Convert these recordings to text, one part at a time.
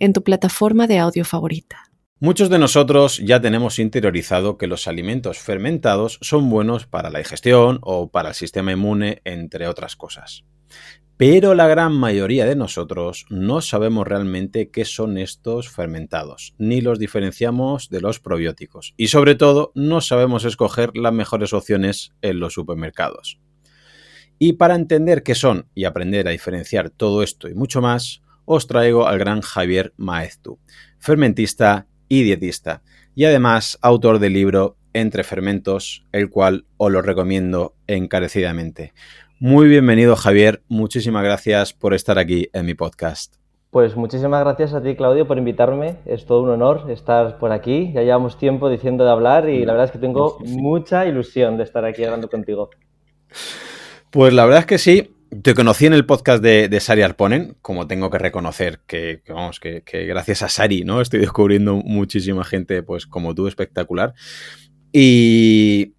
en tu plataforma de audio favorita. Muchos de nosotros ya tenemos interiorizado que los alimentos fermentados son buenos para la digestión o para el sistema inmune, entre otras cosas. Pero la gran mayoría de nosotros no sabemos realmente qué son estos fermentados, ni los diferenciamos de los probióticos, y sobre todo no sabemos escoger las mejores opciones en los supermercados. Y para entender qué son y aprender a diferenciar todo esto y mucho más, os traigo al gran Javier Maeztu, fermentista y dietista, y además autor del libro Entre Fermentos, el cual os lo recomiendo encarecidamente. Muy bienvenido Javier, muchísimas gracias por estar aquí en mi podcast. Pues muchísimas gracias a ti, Claudio, por invitarme. Es todo un honor estar por aquí. Ya llevamos tiempo diciendo de hablar y la verdad es que tengo mucha ilusión de estar aquí hablando contigo. Pues la verdad es que sí. Te conocí en el podcast de, Sari Arponen, como tengo que reconocer que, vamos, que, gracias a Sari, ¿no? Estoy descubriendo muchísima gente, pues, como tú, espectacular. Y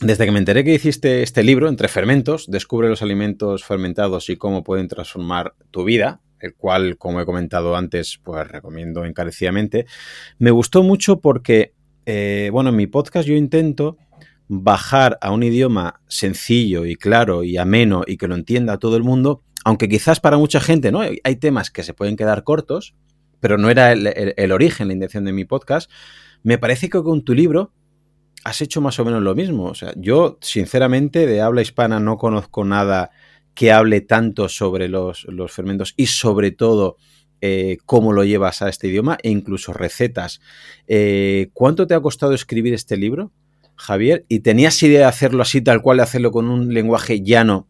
desde que me enteré que hiciste este libro, Entre Fermentos, Descubre los alimentos fermentados y cómo pueden transformar tu vida, el cual, como he comentado antes, pues recomiendo encarecidamente, me gustó mucho porque, eh, bueno, en mi podcast yo intento bajar a un idioma sencillo y claro y ameno y que lo entienda todo el mundo, aunque quizás para mucha gente, ¿no? Hay temas que se pueden quedar cortos, pero no era el, origen, la intención de mi podcast. Me parece que con tu libro has hecho más o menos lo mismo. O sea, yo, sinceramente, de habla hispana no conozco nada que hable tanto sobre los, fermentos y sobre todo eh, cómo lo llevas a este idioma e incluso recetas. Eh, ¿Cuánto te ha costado escribir este libro? Javier, y tenías idea de hacerlo así, tal cual, de hacerlo con un lenguaje llano,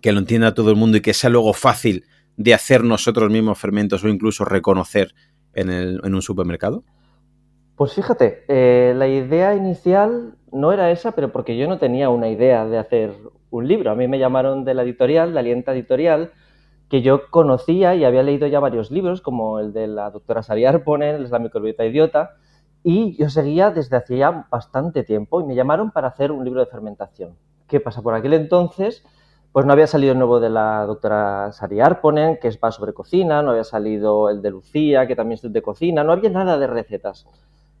que lo entienda todo el mundo y que sea luego fácil de hacer nosotros mismos fermentos o incluso reconocer en, un supermercado? Pues fíjate, eh, la idea inicial no era esa, pero porque yo no tenía una idea de hacer un libro. A mí me llamaron de la editorial, la Alienta Editorial, que yo conocía y había leído ya varios libros, como el de la doctora Sari Arponen, La microbiota idiota, y yo seguía desde hacía ya bastante tiempo y me llamaron para hacer un libro de fermentación. ¿Qué pasa? Por aquel entonces, pues no había salido el nuevo de la doctora Sari Arponen, que es va sobre cocina, no había salido el de Lucía, que también es de cocina, no había nada de recetas.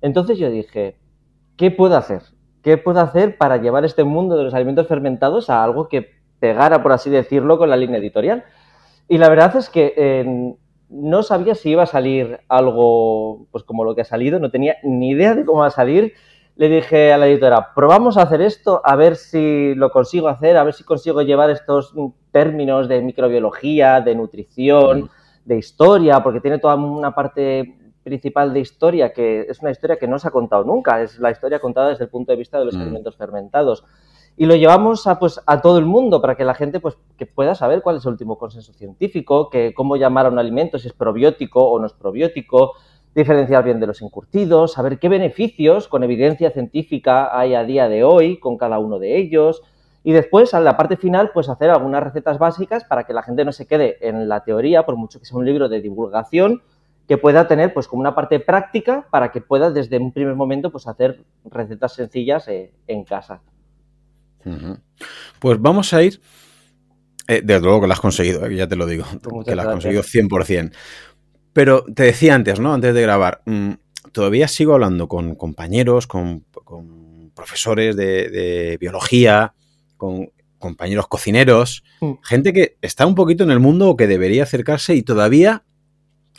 Entonces yo dije, ¿qué puedo hacer? ¿Qué puedo hacer para llevar este mundo de los alimentos fermentados a algo que pegara, por así decirlo, con la línea editorial? Y la verdad es que no sabía si iba a salir algo pues como lo que ha salido, no tenía ni idea de cómo va a salir. Le dije a la editora, probamos a hacer esto, a ver si lo consigo hacer, a ver si consigo llevar estos términos de microbiología, de nutrición, de historia, porque tiene toda una parte principal de historia que es una historia que no se ha contado nunca, es la historia contada desde el punto de vista de los mm. alimentos fermentados y lo llevamos a, pues, a todo el mundo para que la gente pues, que pueda saber cuál es el último consenso científico, que cómo llamar a un alimento, si es probiótico o no es probiótico, diferenciar bien de los encurtidos, saber qué beneficios con evidencia científica hay a día de hoy con cada uno de ellos. Y después, a la parte final, pues hacer algunas recetas básicas para que la gente no se quede en la teoría, por mucho que sea un libro de divulgación, que pueda tener pues como una parte práctica para que pueda desde un primer momento pues hacer recetas sencillas eh, en casa. Pues vamos a ir. Eh, desde luego que lo has conseguido, eh, ya te lo digo. que lo has conseguido 100%. Pero te decía antes, ¿no? Antes de grabar, mm, todavía sigo hablando con compañeros, con, profesores de, biología, con compañeros cocineros, mm. gente que está un poquito en el mundo o que debería acercarse y todavía,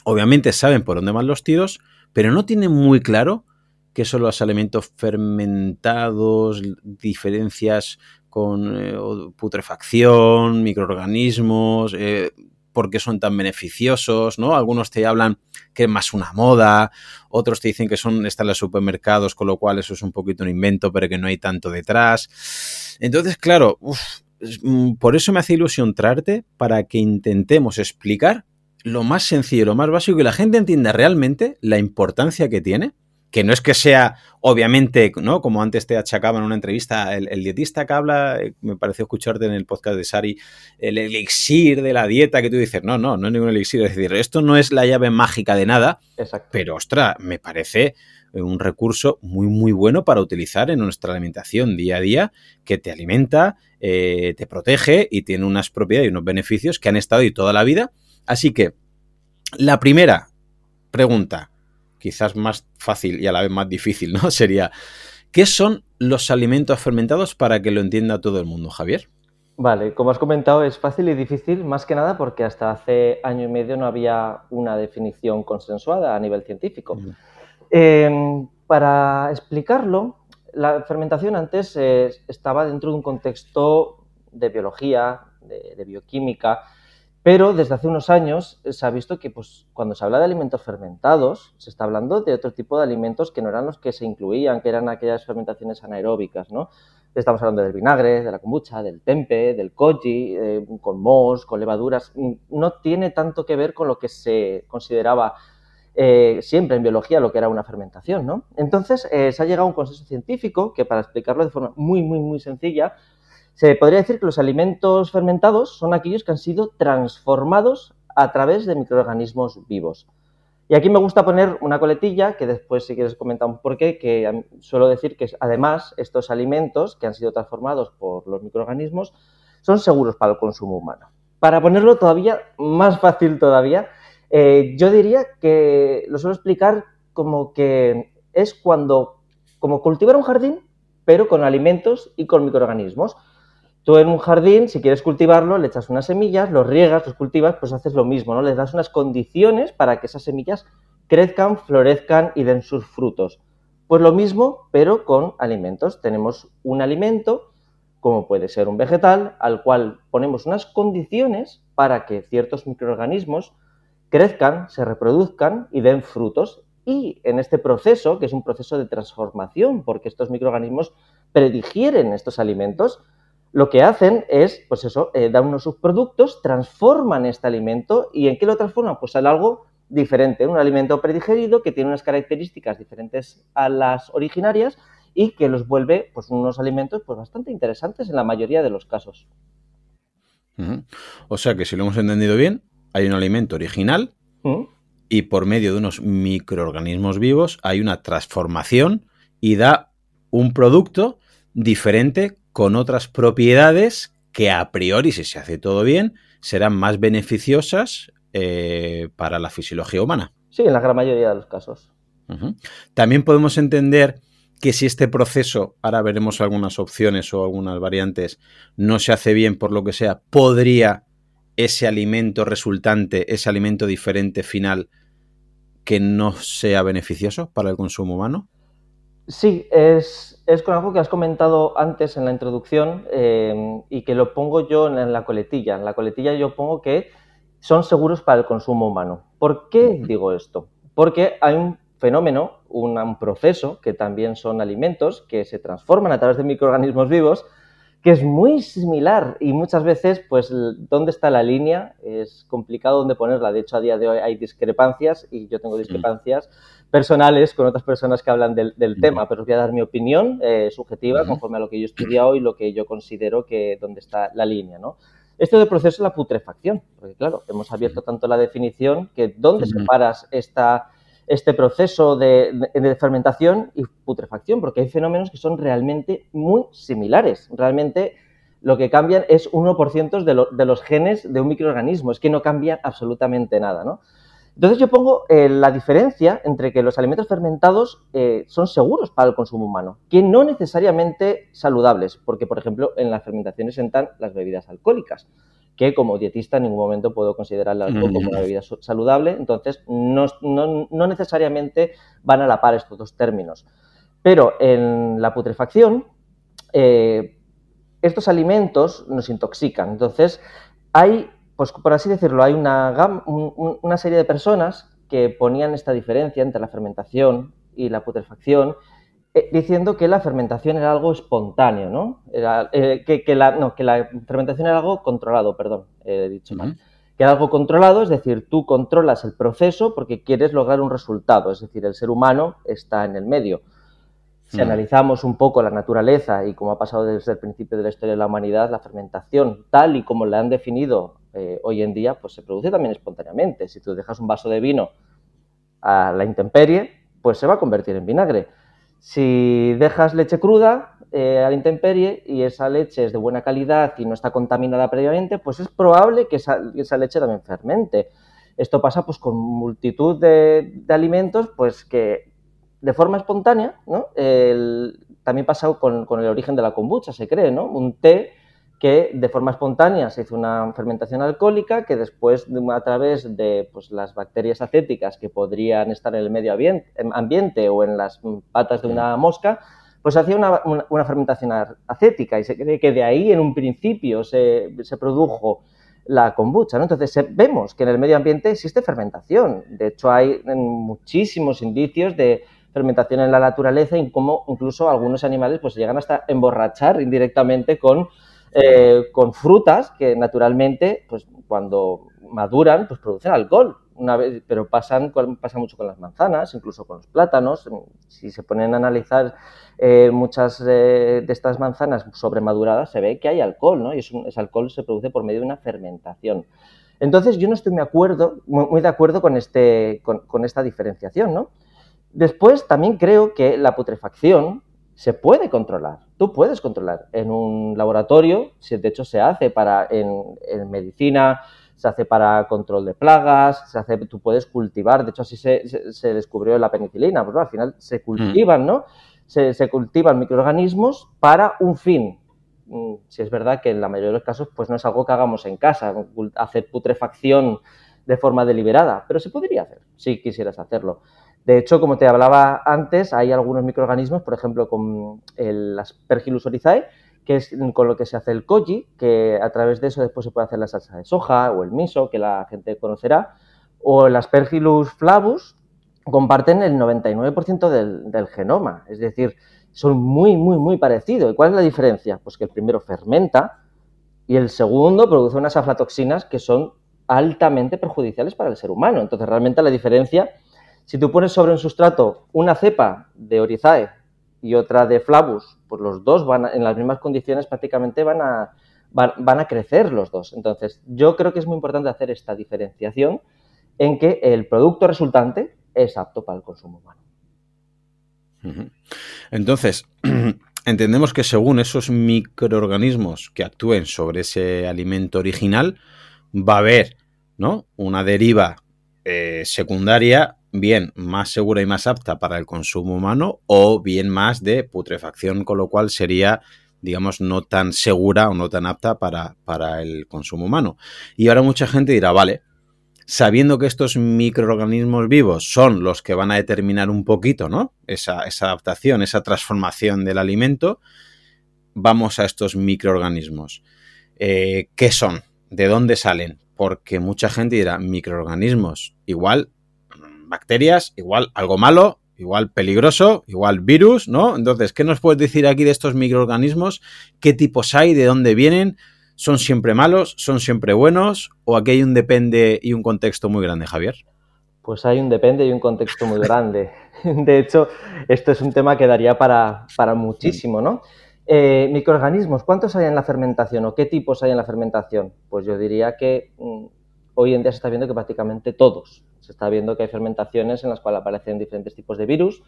obviamente, saben por dónde van los tiros, pero no tienen muy claro qué son los alimentos fermentados, diferencias con eh, putrefacción, microorganismos, eh, por qué son tan beneficiosos, ¿no? Algunos te hablan que es más una moda, otros te dicen que son están los supermercados, con lo cual eso es un poquito un invento, pero que no hay tanto detrás. Entonces, claro, mm, por eso me hace ilusión traerte para que intentemos explicar lo más sencillo, lo más básico, que la gente entienda realmente la importancia que tiene que no es que sea, obviamente, ¿no? Como antes te achacaba en una entrevista, el, dietista que habla, eh, me pareció escucharte en el podcast de Sari, el elixir de la dieta, que tú dices, no, no, no es ningún elixir, es decir, esto no es la llave mágica de nada, pero ostras, me parece un recurso muy, muy bueno para utilizar en nuestra alimentación día a día, que te alimenta, eh, te protege y tiene unas propiedades y unos beneficios que han estado ahí toda la vida. Así que, la primera pregunta, quizás más fácil y a la vez más difícil, ¿no? Sería, ¿qué son los alimentos fermentados para que lo entienda todo el mundo, Javier? Vale, como has comentado, es fácil y difícil, más que nada porque hasta hace año y medio no había una definición consensuada a nivel científico. Em, para explicarlo, la fermentación antes eh, estaba dentro de un contexto de biología, de bioquímica, pero desde hace unos años eh, se ha visto que pues, cuando se habla de alimentos fermentados, se está hablando de otro tipo de alimentos que no eran los que se incluían, que eran aquellas fermentaciones anaeróbicas, ¿no? Estamos hablando del vinagre, de la kombucha, del tempe, del koji, eh, con mos, con levaduras. Mm, no tiene tanto que ver con lo que se consideraba eh, siempre en biología lo que era una fermentación, ¿no? Entonces, se ha llegado a un consenso científico que, para explicarlo de forma muy, muy, muy sencilla, se podría decir que los alimentos fermentados son aquellos que han sido transformados a través de microorganismos vivos. Y aquí me gusta poner una coletilla, que después si quieres comentar un porqué, que suelo decir que además estos alimentos que han sido transformados por los microorganismos son seguros para el consumo humano. Para ponerlo todavía más fácil todavía, eh, yo diría que lo suelo explicar como que es cuando, como cultivar un jardín, pero con alimentos y con microorganismos. Tú en un jardín, si quieres cultivarlo, le echas unas semillas, los riegas, los cultivas, pues haces lo mismo, ¿no? Les das unas condiciones para que esas semillas crezcan, florezcan y den sus frutos. Pues lo mismo, pero con alimentos. Tenemos un alimento, como puede ser un vegetal, al cual ponemos unas condiciones para que ciertos microorganismos crezcan, se reproduzcan y den frutos. Y en este proceso, que es un proceso de transformación, porque estos microorganismos predigieren estos alimentos, lo que hacen es, pues eso, eh, dan unos subproductos, transforman este alimento y ¿en qué lo transforman? Pues en algo diferente, un alimento predigerido que tiene unas características diferentes a las originarias y que los vuelve pues unos alimentos pues bastante interesantes en la mayoría de los casos. O sea que si lo hemos entendido bien, hay un alimento original y por medio de unos microorganismos vivos hay una transformación y da un producto diferente con otras propiedades que a priori, si se hace todo bien, serán más beneficiosas eh, para la fisiología humana. Sí, en la gran mayoría de los casos. También podemos entender que si este proceso, ahora veremos algunas opciones o algunas variantes, no se hace bien por lo que sea, podría ese alimento resultante, ese alimento diferente final, que no sea beneficioso para el consumo humano? Sí, es, con algo que has comentado antes en la introducción eh, y que lo pongo yo en la coletilla. En la coletilla yo pongo que son seguros para el consumo humano. ¿Por qué digo esto? Porque hay un fenómeno, un proceso, que también son alimentos que se transforman a través de microorganismos vivos, que es muy similar y muchas veces, pues, ¿dónde está la línea? Es complicado dónde ponerla. De hecho, a día de hoy hay discrepancias y yo tengo discrepancias personales con otras personas que hablan del, tema, pero os voy a dar mi opinión eh, subjetiva conforme a lo que yo he estudiado y lo que yo considero que dónde está la línea, ¿no? Esto del proceso es la putrefacción, porque claro, hemos abierto tanto la definición que ¿dónde separas esta este proceso de, fermentación y putrefacción, porque hay fenómenos que son realmente muy similares. Realmente lo que cambian es 1% de, de los genes de un microorganismo, es que no cambia absolutamente nada, ¿no? Entonces yo pongo eh, la diferencia entre que los alimentos fermentados eh, son seguros para el consumo humano, que no necesariamente saludables, porque por ejemplo en las fermentaciones entran las bebidas alcohólicas que como dietista en ningún momento puedo considerar como una bebida saludable, entonces no, necesariamente van a la par estos dos términos. Pero en la putrefacción, eh, estos alimentos nos intoxican, entonces hay, pues por así decirlo, hay una, una serie de personas que ponían esta diferencia entre la fermentación y la putrefacción diciendo que la fermentación era algo espontáneo, ¿no? Eh, que, la, no, que la fermentación era algo controlado, perdón, he dicho mal. Queda algo controlado, es decir, tú controlas el proceso porque quieres lograr un resultado, es decir, el ser humano está en el medio. Si analizamos un poco la naturaleza y cómo ha pasado desde el principio de la historia de la humanidad, la fermentación, tal y como la han definido eh, hoy en día, pues se produce también espontáneamente. Si tú dejas un vaso de vino a la intemperie, pues se va a convertir en vinagre. Si dejas leche cruda eh, a la intemperie y esa leche es de buena calidad y no está contaminada previamente, pues es probable que esa, leche también fermente. Esto pasa pues con multitud de, alimentos pues que de forma espontánea, ¿no? también pasa con, con, el origen de la kombucha, se cree, ¿no? Un té que de forma espontánea se hizo una fermentación alcohólica que después, a través de pues, las bacterias acéticas que podrían estar en el medio ambiente, o en las patas de una mosca, pues hacía una, una, fermentación acética y se cree que de ahí en un principio se, se produjo la kombucha. ¿no? Entonces vemos que en el medio ambiente existe fermentación. De hecho, hay muchísimos indicios de fermentación en la naturaleza y cómo incluso algunos animales pues llegan hasta emborrachar indirectamente con, eh, con frutas que naturalmente pues cuando maduran pues producen alcohol. Una vez, pero pasan, pasa mucho con las manzanas, incluso con los plátanos. Si se ponen a analizar eh, muchas de estas manzanas sobremaduradas, se ve que hay alcohol, ¿no? Y ese alcohol se produce por medio de una fermentación. Entonces, yo no estoy de acuerdo, muy, de acuerdo con, este, con esta diferenciación, ¿no? Después también creo que la putrefacción se puede controlar. Tú puedes controlar en un laboratorio, si de hecho se hace para en, medicina, se hace para control de plagas, se hace, tú puedes cultivar, de hecho así se, descubrió la penicilina, pues al final se cultivan, ¿no? Se, se, cultivan microorganismos para un fin. Mm, si es verdad que en la mayoría de los casos pues no es algo que hagamos en casa, hacer putrefacción de forma deliberada, pero se podría hacer si quisieras hacerlo. De hecho, como te hablaba antes, hay algunos microorganismos, por ejemplo, con el Aspergillus oryzae, que es con lo que se hace el koji, que a través de eso después se puede hacer la salsa de soja o el miso, que la gente conocerá, o el Aspergillus flavus, comparten el 99% del, del, genoma, es decir, son muy, muy, muy parecidos. ¿Y cuál es la diferencia? Pues que el primero fermenta y el segundo produce unas aflatoxinas que son altamente perjudiciales para el ser humano. Entonces, realmente la diferencia si tú pones sobre un sustrato una cepa de Orizae y otra de Flavus, pues los dos van en las mismas condiciones prácticamente van a, van, a crecer los dos. Entonces, yo creo que es muy importante hacer esta diferenciación en que el producto resultante es apto para el consumo humano. Entonces, entendemos que según esos microorganismos que actúen sobre ese alimento original, va a haber ¿no? una deriva eh, secundaria bien más segura y más apta para el consumo humano o bien más de putrefacción, con lo cual sería digamos, no tan segura o no tan apta para, para el consumo humano. Y ahora mucha gente dirá, vale, sabiendo que estos microorganismos vivos son los que van a determinar un poquito, ¿no? Esa, adaptación, esa transformación del alimento, vamos a estos microorganismos. Eh, ¿Qué son? ¿De dónde salen? Porque mucha gente dirá, microorganismos, igual bacterias, igual algo malo, igual peligroso, igual virus, ¿no? Entonces, ¿qué nos puedes decir aquí de estos microorganismos? ¿Qué tipos hay? ¿De dónde vienen? ¿Son siempre malos? ¿Son siempre buenos? ¿O aquí hay un depende y un contexto muy grande, Javier? Pues hay un depende y un contexto muy grande. De hecho, esto es un tema que daría para, para muchísimo, ¿no? Eh, microorganismos, ¿cuántos hay en la fermentación o qué tipos hay en la fermentación? Pues yo diría que mm, hoy en día se está viendo que prácticamente todos. Se está viendo que hay fermentaciones en las cuales aparecen diferentes tipos de virus,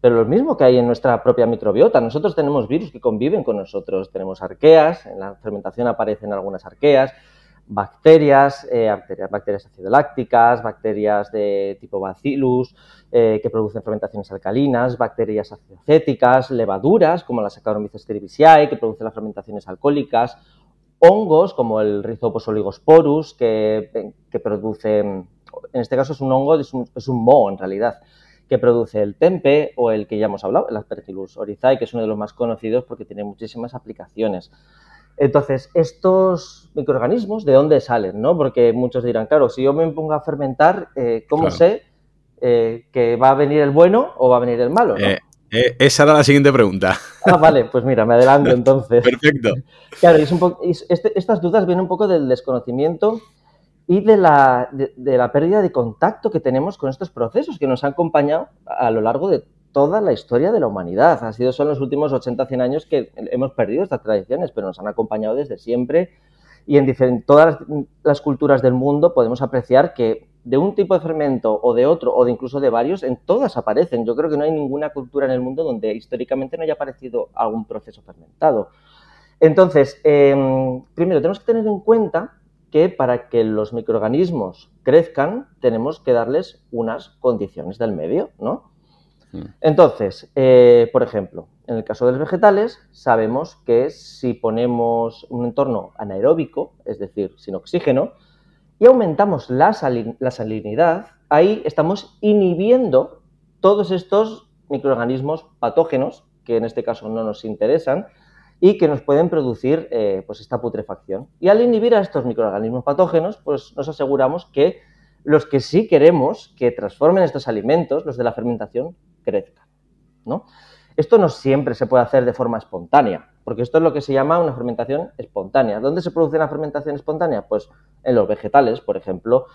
pero lo mismo que hay en nuestra propia microbiota. Nosotros tenemos virus que conviven con nosotros. Tenemos arqueas, en la fermentación aparecen algunas arqueas, bacterias, eh, bacterias, acidolácticas, bacterias de tipo bacillus, eh, que producen fermentaciones alcalinas, bacterias acidocéticas, levaduras, como la Saccharomyces cerevisiae, que producen las fermentaciones alcohólicas, hongos como el Rhizopus oligosporus, que, que produce, en este caso es un hongo, es un, es moho en realidad, que produce el tempe o el que ya hemos hablado, el Aspergillus oryzae, que es uno de los más conocidos porque tiene muchísimas aplicaciones. Entonces, estos microorganismos, ¿de dónde salen? ¿no? Porque muchos dirán, claro, si yo me pongo a fermentar, eh, ¿cómo sé eh, que va a venir el bueno o va a venir el malo? Eh, eh, esa era la siguiente pregunta. Ah, vale, pues mira, me adelanto entonces. Perfecto. Claro, es un este, estas dudas vienen un poco del desconocimiento y de la, de, la pérdida de contacto que tenemos con estos procesos que nos han acompañado a lo largo de toda la historia de la humanidad. Ha sido solo en los últimos 80, 100 años que hemos perdido estas tradiciones, pero nos han acompañado desde siempre y en todas las culturas del mundo podemos apreciar que de un tipo de fermento o de otro o de incluso de varios, en todas aparecen. Yo creo que no hay ninguna cultura en el mundo donde históricamente no haya aparecido algún proceso fermentado. Entonces, em, primero tenemos que tener en cuenta que para que los microorganismos crezcan tenemos que darles unas condiciones del medio, ¿no? Entonces, eh, por ejemplo, en el caso de los vegetales, sabemos que si ponemos un entorno anaeróbico, es decir, sin oxígeno, y aumentamos la, salinidad, ahí estamos inhibiendo todos estos microorganismos patógenos, que en este caso no nos interesan, y que nos pueden producir eh, pues esta putrefacción. Y al inhibir a estos microorganismos patógenos, pues nos aseguramos que los que sí queremos que transformen estos alimentos, los de la fermentación, crezcan. ¿no? Esto no siempre se puede hacer de forma espontánea, porque esto es lo que se llama una fermentación espontánea. ¿Dónde se produce una fermentación espontánea? Pues en los vegetales, por ejemplo.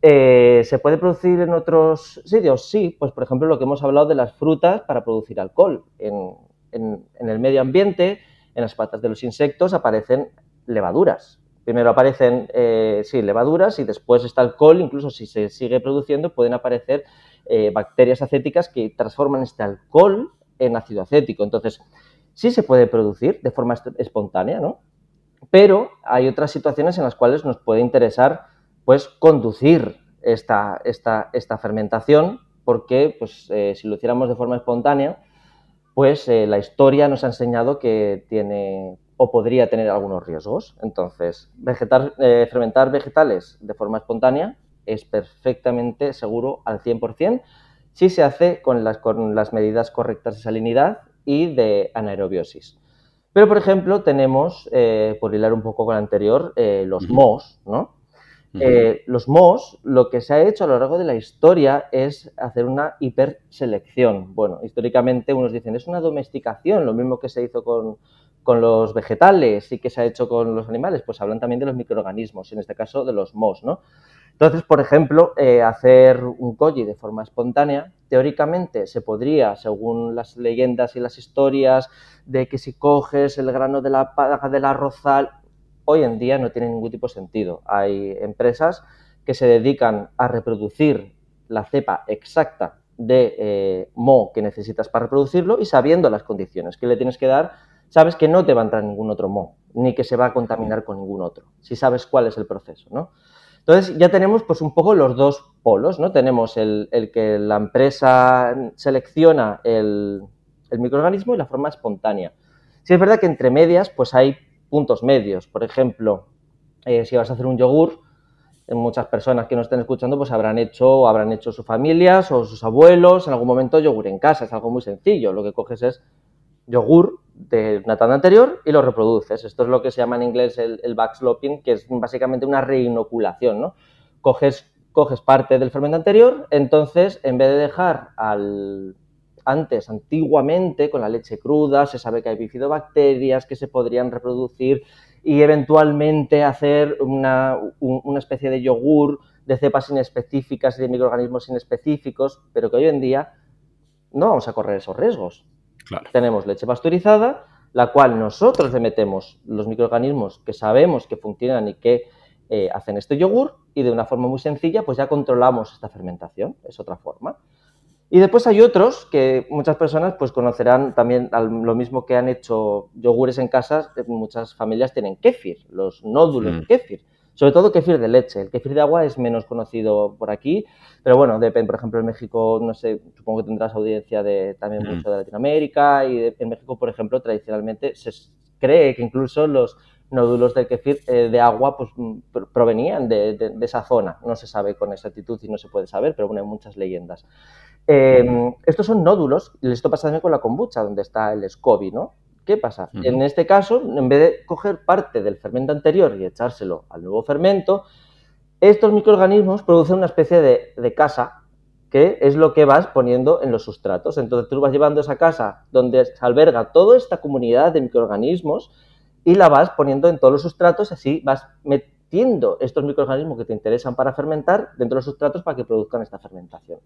Eh, ¿Se puede producir en otros sitios? Sí, pues por ejemplo lo que hemos hablado de las frutas para producir alcohol. En, el medio ambiente, en las patas de los insectos, aparecen levaduras. Primero aparecen, eh, sí, levaduras y después está alcohol, incluso si se sigue produciendo pueden aparecer eh, bacterias acéticas que transforman este alcohol en ácido acético. Entonces, sí se puede producir de forma espontánea, ¿no? Pero hay otras situaciones en las cuales nos puede interesar, pues, conducir esta, esta, esta fermentación, porque, pues, eh, si lo hiciéramos de forma espontánea, pues eh, la historia nos ha enseñado que tiene o podría tener algunos riesgos. Entonces, vegetar, eh, fermentar vegetales de forma espontánea es perfectamente seguro al 100% si se hace con las, con las medidas correctas de salinidad y de anaerobiosis. Pero, por ejemplo, tenemos, eh, por hilar un poco con el anterior, eh, los MOS, ¿no? Eh, los MOS, lo que se ha hecho a lo largo de la historia es hacer una hiperselección. Bueno, históricamente unos dicen es una domesticación, lo mismo que se hizo con, con los vegetales y que se ha hecho con los animales, pues hablan también de los microorganismos, en este caso de los MOS, ¿no? Entonces, por ejemplo, eh, hacer un koji de forma espontánea, teóricamente se podría, según las leyendas y las historias, de que si coges el grano de la paga del arrozal, hoy en día no tiene ningún tipo de sentido. Hay empresas que se dedican a reproducir la cepa exacta de eh, mo que necesitas para reproducirlo y sabiendo las condiciones que le tienes que dar, sabes que no te va a entrar ningún otro mo, ni que se va a contaminar con ningún otro, si sabes cuál es el proceso, ¿no? Entonces ya tenemos pues un poco los dos polos, ¿no? Tenemos el, que la empresa selecciona el, microorganismo y la forma espontánea. Sí es verdad que entre medias pues hay puntos medios. Por ejemplo, eh, si vas a hacer un yogur, eh, muchas personas que nos estén escuchando pues habrán hecho o habrán hecho sus familias o sus abuelos en algún momento yogur en casa. Es algo muy sencillo. Lo que coges es yogur de una tanda anterior y lo reproduces. Esto es lo que se llama en inglés el, el backsloping, que es básicamente una reinoculación, ¿no? Coges, coges parte del fermento anterior, entonces en vez de dejar al antes, antiguamente, con la leche cruda, se sabe que hay bifidobacterias que se podrían reproducir y eventualmente hacer una, una especie de yogur de cepas inespecíficas y de microorganismos inespecíficos, pero que hoy en día no vamos a correr esos riesgos. Tenemos leche pasteurizada, la cual nosotros le metemos los microorganismos que sabemos que funcionan y que eh, hacen este yogur y de una forma muy sencilla pues ya controlamos esta fermentación, es otra forma. Y después hay otros que muchas personas pues conocerán también lo mismo que han hecho yogures en casa, muchas familias tienen kéfir, los nódulos de mm. kéfir sobre todo kefir de leche. El kefir de agua es menos conocido por aquí, pero bueno, depende, por ejemplo, en México, no sé, supongo que tendrás audiencia de también mm. mucho de Latinoamérica y en México, por ejemplo, tradicionalmente se cree que incluso los nódulos del kefir eh, de agua pues, mm, provenían de, esa zona. No se sabe con exactitud y no se puede saber, pero bueno, hay muchas leyendas. Em, estos son nódulos, y esto pasa también con la kombucha, donde está el SCOBY, ¿no? ¿Qué pasa? En este caso, en vez de coger parte del fermento anterior y echárselo al nuevo fermento, estos microorganismos producen una especie de, casa que es lo que vas poniendo en los sustratos. Entonces tú vas llevando esa casa donde se alberga toda esta comunidad de microorganismos y la vas poniendo en todos los sustratos, así vas metiendo estos microorganismos que te interesan para fermentar dentro de los sustratos para que produzcan esta fermentación.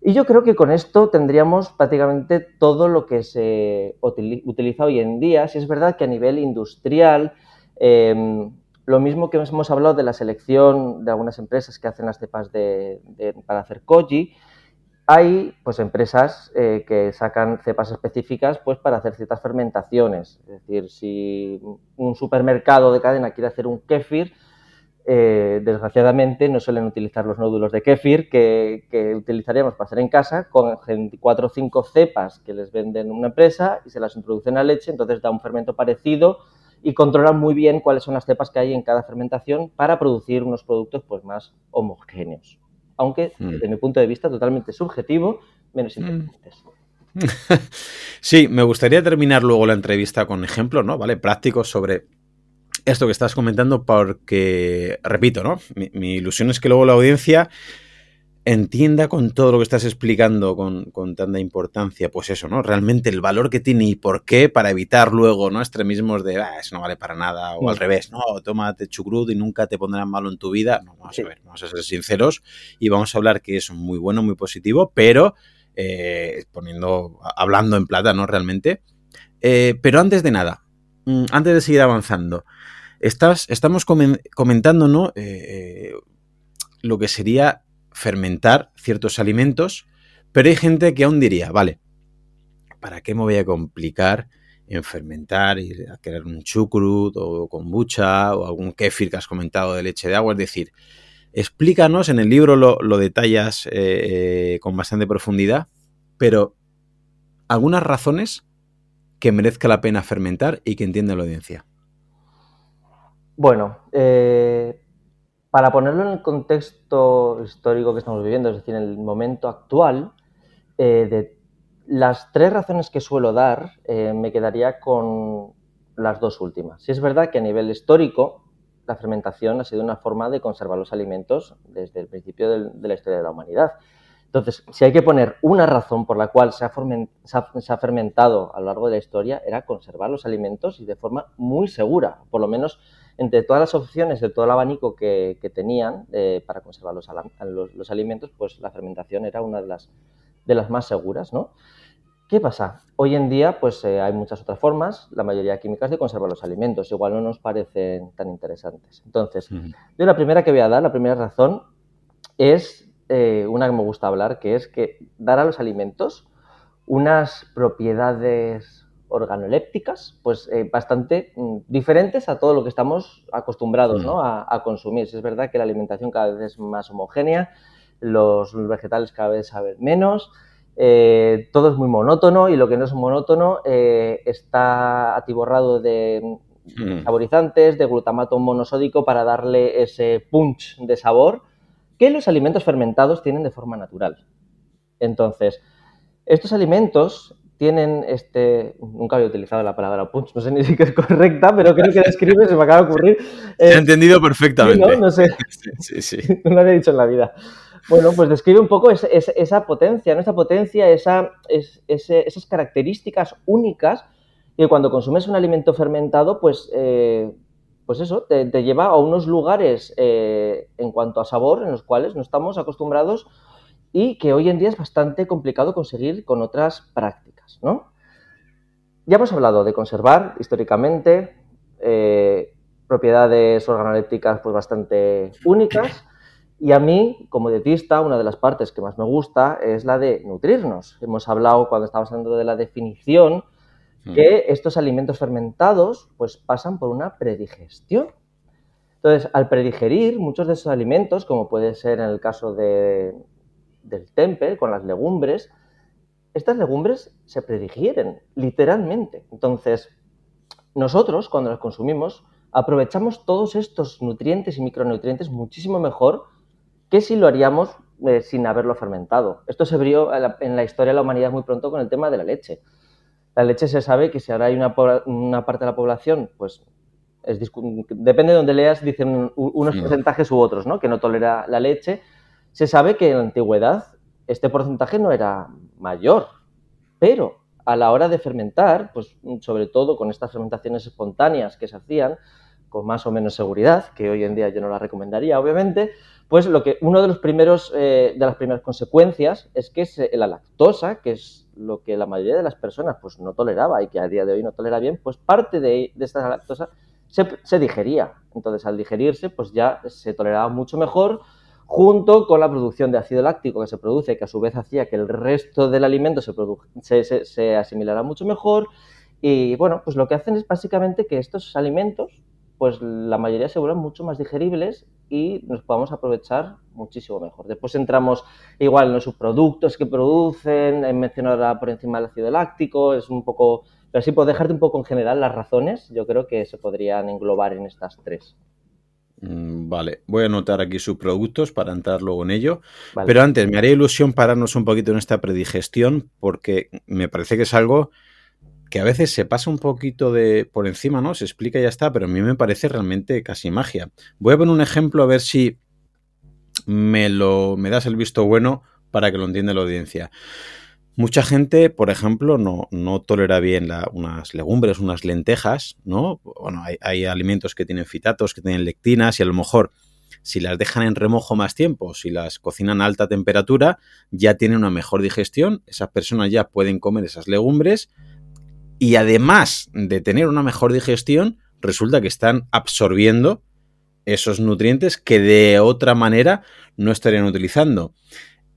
Y yo creo que con esto tendríamos prácticamente todo lo que se utiliza hoy en día. Si es verdad que a nivel industrial, em, lo mismo que hemos hablado de la selección de algunas empresas que hacen las cepas para hacer koji, hay pues empresas eh, que sacan cepas específicas pues para hacer ciertas fermentaciones. Es decir, si un supermercado de cadena quiere hacer un kefir, eh, desgraciadamente no suelen utilizar los nódulos de kefir que, utilizaríamos para hacer en casa con cuatro o cinco cepas que les venden una empresa y se las introducen a leche, entonces da un fermento parecido y controlan muy bien cuáles son las cepas que hay en cada fermentación para producir unos productos pues más homogéneos aunque mm. desde mi punto de vista totalmente subjetivo, menos mm. importantes. Sí, me gustaría terminar luego la entrevista con ejemplos, ¿no? ¿Vale? Prácticos sobre esto que estás comentando, porque, repito, ¿no? mi ilusión es que luego la audiencia entienda con todo lo que estás explicando con, tanta importancia, pues eso, ¿no? Realmente el valor que tiene y por qué para evitar luego, ¿no? Extremismos de, ah, eso no vale para nada, o al mm. revés, no, tómate chucrut y nunca te pondrán malo en tu vida. No, vamos a ver, vamos a ser sinceros y vamos a hablar que es muy bueno, muy positivo, pero eh, poniendo, hablando en plata, ¿no? Realmente. Eh, pero antes de nada, mm, antes de seguir avanzando, estamos comentando, ¿no? Eh, lo que sería fermentar ciertos alimentos, pero hay gente que aún diría, vale, ¿para qué me voy a complicar en fermentar y a crear un chucrut o kombucha o algún kefir que has comentado de leche de agua? Es decir, explícanos, en el libro lo, detallas eh, eh, con bastante profundidad, pero algunas razones que merezca la pena fermentar y que entienda la audiencia. Bueno, eh, para ponerlo en el contexto histórico que estamos viviendo, es decir, en el momento actual, eh, de las tres razones que suelo dar, eh, me quedaría con las dos últimas. Si es verdad que a nivel histórico, la fermentación ha sido una forma de conservar los alimentos desde el principio de la historia de la humanidad. Entonces, si hay que poner una razón por la cual se ha, se ha, fermentado a lo largo de la historia, era conservar los alimentos y de forma muy segura, por lo menos entre todas las opciones de todo el abanico que, tenían eh, para conservar los, los, alimentos, pues la fermentación era una de las, de las más seguras, ¿no? ¿Qué pasa? Hoy en día, pues eh, hay muchas otras formas, la mayoría químicas, de conservar los alimentos. Igual no nos parecen tan interesantes. Entonces, yo la primera que voy a dar, la primera razón, es eh, una que me gusta hablar, que es que dar a los alimentos unas propiedades organolépticas, pues eh, bastante mm, diferentes a todo lo que estamos acostumbrados mm. a, consumir. Es verdad que la alimentación cada vez es más homogénea, los vegetales cada vez saben menos, eh, todo es muy monótono y lo que no es monótono eh, está atiborrado de saborizantes, de glutamato monosódico para darle ese punch de sabor que los alimentos fermentados tienen de forma natural. Entonces, estos alimentos tienen este. Nunca había utilizado la palabra punch, no sé ni si es correcta, pero creo que describe, se me acaba de ocurrir. He entendido perfectamente. ¿no? sé. Sí, sí. no lo había dicho en la vida. Bueno, pues describe un poco esa, potencia, ¿no? Esa potencia, esa, esas características únicas que cuando consumes un alimento fermentado, pues, eh, pues eso, te, lleva a unos lugares eh, en cuanto a sabor en los cuales no estamos acostumbrados y que hoy en día es bastante complicado conseguir con otras prácticas, ¿no? Ya hemos hablado de conservar históricamente eh, propiedades organolépticas pues bastante únicas y a mí, como dietista, una de las partes que más me gusta es la de nutrirnos. Hemos hablado cuando estábamos hablando de la definición mm. que estos alimentos fermentados pues pasan por una predigestión. Entonces, al predigerir muchos de esos alimentos, como puede ser en el caso de, del tempe, con las legumbres, estas legumbres se predigieren, literalmente. Entonces, nosotros, cuando las consumimos, aprovechamos todos estos nutrientes y micronutrientes muchísimo mejor que si lo haríamos eh, sin haberlo fermentado. Esto se vio en la historia de la humanidad muy pronto con el tema de la leche. La leche se sabe que si ahora hay una, parte de la población, pues depende de donde leas, dicen unos porcentajes u otros, ¿no? Que no tolera la leche se sabe que en la antigüedad este porcentaje no era mayor, pero a la hora de fermentar, pues sobre todo con estas fermentaciones espontáneas que se hacían, con más o menos seguridad, que hoy en día yo no la recomendaría, obviamente, pues lo que uno de los primeros de las primeras consecuencias es que la lactosa, que es lo que la mayoría de las personas pues no toleraba y que a día de hoy no tolera bien, pues parte de, esta lactosa se, digería. Entonces, al digerirse, pues ya se toleraba mucho mejor, junto con la producción de ácido láctico que se produce, que a su vez hacía que el resto del alimento se, se, se asimilara mucho mejor. Y bueno, pues lo que hacen es básicamente que estos alimentos, pues la mayoría se vuelvan mucho más digeribles y nos podamos aprovechar muchísimo mejor. Después entramos igual en los subproductos que producen, he mencionado por encima el ácido láctico, es un poco, pero sí por dejarte un poco en general las razones, yo creo que se podrían englobar en estas tres. Mm, vale, voy a anotar aquí subproductos para entrar luego en ello. Vale. Pero antes, me haría ilusión pararnos un poquito en esta predigestión porque me parece que es algo que a veces se pasa un poquito de por encima, ¿no? Se explica y ya está, pero a mí me parece realmente casi magia. Voy a poner un ejemplo a ver si me lo me das el visto bueno para que lo entienda la audiencia. Mucha gente, por ejemplo, no, no tolera bien unas legumbres, unas lentejas, ¿no? Bueno, hay, hay, alimentos que tienen fitatos, que tienen lectinas y a lo mejor si las dejan en remojo más tiempo, si las cocinan a alta temperatura, ya tienen una mejor digestión, esas personas ya pueden comer esas legumbres y además de tener una mejor digestión, resulta que están absorbiendo esos nutrientes que de otra manera no estarían utilizando.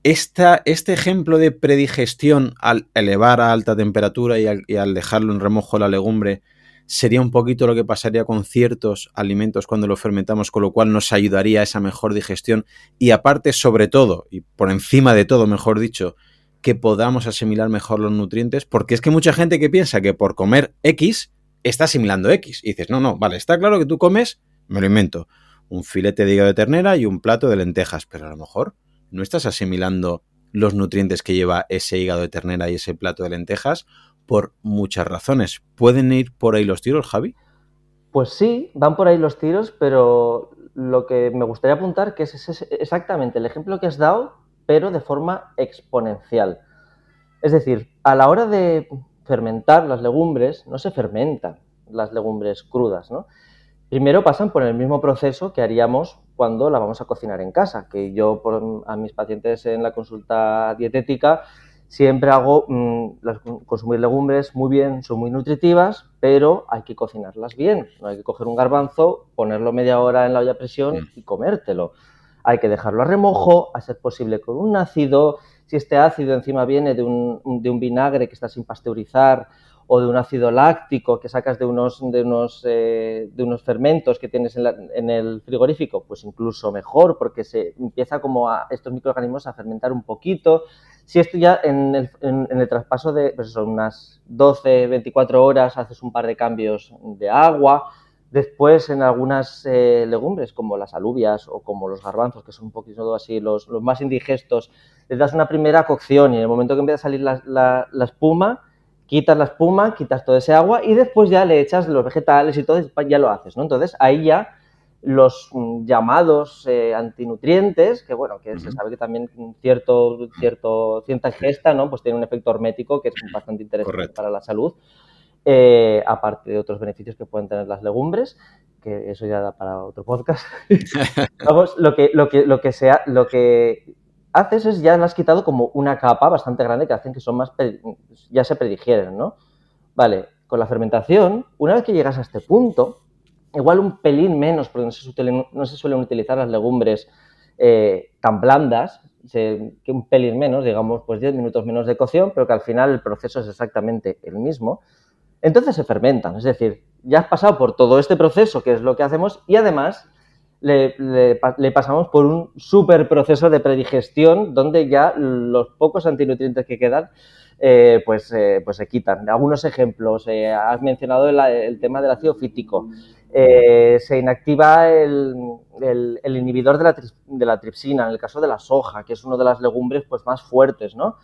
Esta, este ejemplo de predigestión al elevar a alta temperatura y al, y al, dejarlo en remojo la legumbre sería un poquito lo que pasaría con ciertos alimentos cuando lo fermentamos, con lo cual nos ayudaría a esa mejor digestión y aparte, sobre todo, y por encima de todo, mejor dicho, que podamos asimilar mejor los nutrientes, porque es que mucha gente que piensa que por comer X está asimilando X. Y dices, no, no, vale, está claro que tú comes, me lo invento, un filete de hígado de ternera y un plato de lentejas, pero a lo mejor no estás asimilando los nutrientes que lleva ese hígado de ternera y ese plato de lentejas por muchas razones. ¿Pueden ir por ahí los tiros, Javi? Pues sí, van por ahí los tiros, pero lo que me gustaría apuntar que es exactamente el ejemplo que has dado, pero de forma exponencial. Es decir, a la hora de fermentar las legumbres, no se fermentan las legumbres crudas, ¿no? Primero pasan por el mismo proceso que haríamos cuando la vamos a cocinar en casa, que yo por, a mis pacientes en la consulta dietética siempre hago mmm, consumir legumbres muy bien, son muy nutritivas, pero hay que cocinarlas bien. No hay que coger un garbanzo, ponerlo media hora en la olla a presión mm. y comértelo. Hay que dejarlo a remojo, a ser posible con un ácido. Si este ácido encima viene de un, de un vinagre que está sin pasteurizar o de un ácido láctico que sacas de unos, de unos, eh, de unos fermentos que tienes en, la, en, el frigorífico, pues incluso mejor, porque se empieza como a estos microorganismos a fermentar un poquito. Si esto ya en el, en, el traspaso de pues unas 12, 24 horas haces un par de cambios de agua, Después, en algunas eh, legumbres, como las alubias o como los garbanzos, que son un poquito así los, los, más indigestos, les das una primera cocción y en el momento que empieza a salir la, la, la espuma, quitas la espuma, quitas todo ese agua y después ya le echas los vegetales y todo, y ya lo haces, ¿no? Entonces ahí ya los mm, llamados eh, antinutrientes, que bueno, que uh -huh. se sabe que también cierto, cierto, cierta ingesta, ¿no? Pues tiene un efecto hormético que es bastante interesante Correcto. para la salud, eh, aparte de otros beneficios que pueden tener las legumbres, que eso ya da para otro podcast. Vamos, lo que, lo que, lo que sea, lo que haces es ya le has quitado como una capa bastante grande que hacen que son más, ya se predigieren, ¿no? Vale, con la fermentación, una vez que llegas a este punto, igual un pelín menos, porque no se, suelen, no se suelen utilizar las legumbres eh, tan blandas, se, que un pelín menos, digamos, pues 10 minutos menos de cocción, pero que al final el proceso es exactamente el mismo. Entonces se fermentan, es decir, ya has pasado por todo este proceso, que es lo que hacemos, y además le, pasamos por un súper proceso de predigestión donde ya los pocos antinutrientes que quedan eh, pues, eh, pues se quitan. Algunos ejemplos, eh, has mencionado el, tema del ácido fítico. Se inactiva el, inhibidor de la, de la, tripsina, en el caso de la soja, que es una de las legumbres pues, más fuertes, ¿no?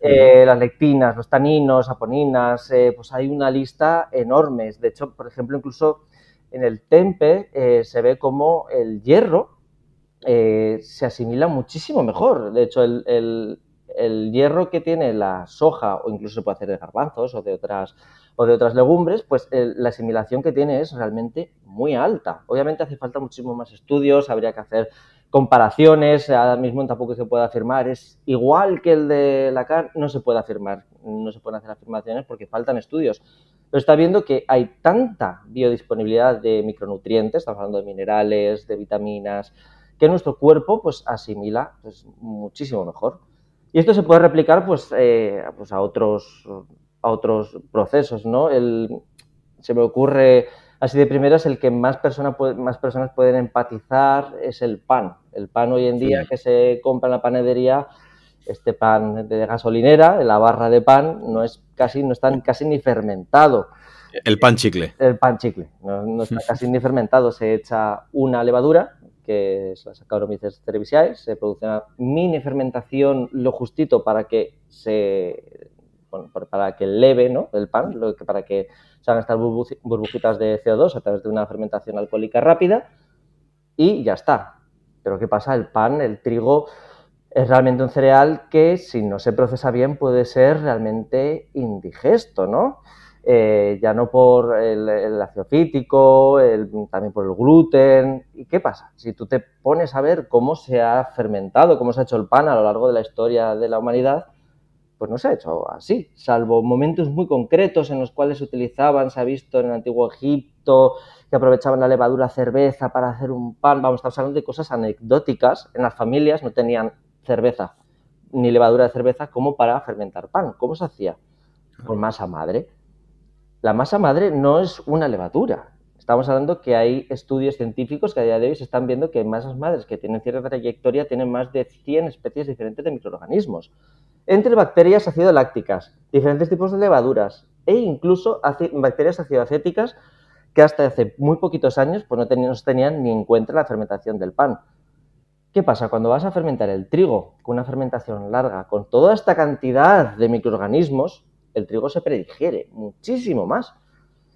Eh, las lectinas, los taninos, aponinas, eh, pues hay una lista enorme. De hecho, por ejemplo, incluso en el tempe eh, se ve como el hierro se asimila muchísimo mejor. De hecho, el hierro que tiene la soja, o incluso se puede hacer de garbanzos o de otras, o de otras legumbres, pues la asimilación que tiene es realmente muy alta. Obviamente hace falta muchísimo más estudios, habría que hacer comparaciones, ahora mismo tampoco se puede afirmar, es igual que el de la carne, no se puede afirmar, no se pueden hacer afirmaciones porque faltan estudios. Pero está viendo que hay tanta biodisponibilidad de micronutrientes, estamos hablando de minerales, de vitaminas, que nuestro cuerpo pues asimila pues, muchísimo mejor. Y esto se puede replicar pues, eh, pues a, otros, a otros procesos, ¿no? Se me ocurre así de primeras el que más, personas más personas pueden empatizar es el pan. El pan hoy en día que se compra en la panadería, este pan de gasolinera, la barra de pan, no es casi, no está casi ni fermentado. El pan chicle. El pan chicle. No, está casi ni fermentado. Se echa una levadura, que es la Saccharomyces cerevisiae, se produce una mini fermentación lo justito para que se para que leve ¿no? el pan, para que se hagan estas burbujitas de CO2 a través de una fermentación alcohólica rápida y ya está. Pero ¿qué pasa? El pan, el trigo, es realmente un cereal que si no se procesa bien puede ser realmente indigesto, ¿no? Eh, ya no por el, el fítico, también por el gluten. ¿Y qué pasa? Si tú te pones a ver cómo se ha fermentado, cómo se ha hecho el pan a lo largo de la historia de la humanidad, pues no se ha hecho así, salvo momentos muy concretos en los cuales se utilizaban, se ha visto en el antiguo Egipto, que aprovechaban la levadura cerveza para hacer un pan, vamos, estamos hablando de cosas anecdóticas, en las familias no tenían cerveza ni levadura de cerveza como para fermentar pan. ¿Cómo se hacía? Con masa madre. La masa madre no es una levadura. Estamos hablando que hay estudios científicos que a día de hoy se están viendo que masas madres que tienen cierta trayectoria tienen más de 100 especies diferentes de microorganismos entre bacterias acidolácticas, diferentes tipos de levaduras e incluso bacterias acidoacéticas que hasta hace muy poquitos años pues no, tenían, se tenían ni en cuenta la fermentación del pan. ¿Qué pasa? Cuando vas a fermentar el trigo con una fermentación larga, con toda esta cantidad de microorganismos, el trigo se predigiere muchísimo más.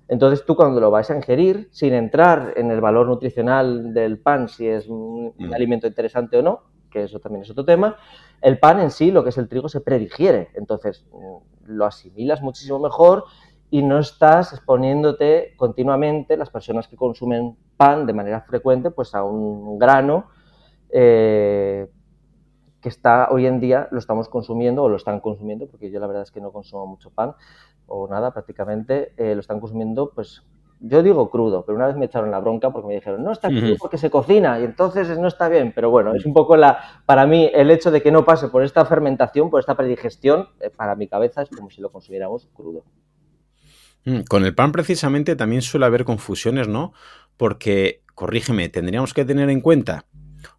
Entonces tú cuando lo vas a ingerir, sin entrar en el valor nutricional del pan, si es un mm. alimento interesante o no, que eso también es otro tema, el pan en sí, lo que es el trigo, se predigiere. Entonces, mm, lo asimilas muchísimo mejor y no estás exponiéndote continuamente, las personas que consumen pan de manera frecuente, pues a un grano eh, que está hoy en día, lo estamos consumiendo o lo están consumiendo, porque yo la verdad es que no consumo mucho pan o nada prácticamente, eh, lo están consumiendo pues yo digo crudo, pero una vez me echaron la bronca porque me dijeron, no está crudo porque se cocina y entonces no está bien. Pero bueno, es un poco la, para mí el hecho de que no pase por esta fermentación, por esta predigestión, eh, para mi cabeza es como si lo consumiéramos crudo. Mm, con el pan precisamente también suele haber confusiones, ¿no? Porque, corrígeme, tendríamos que tener en cuenta,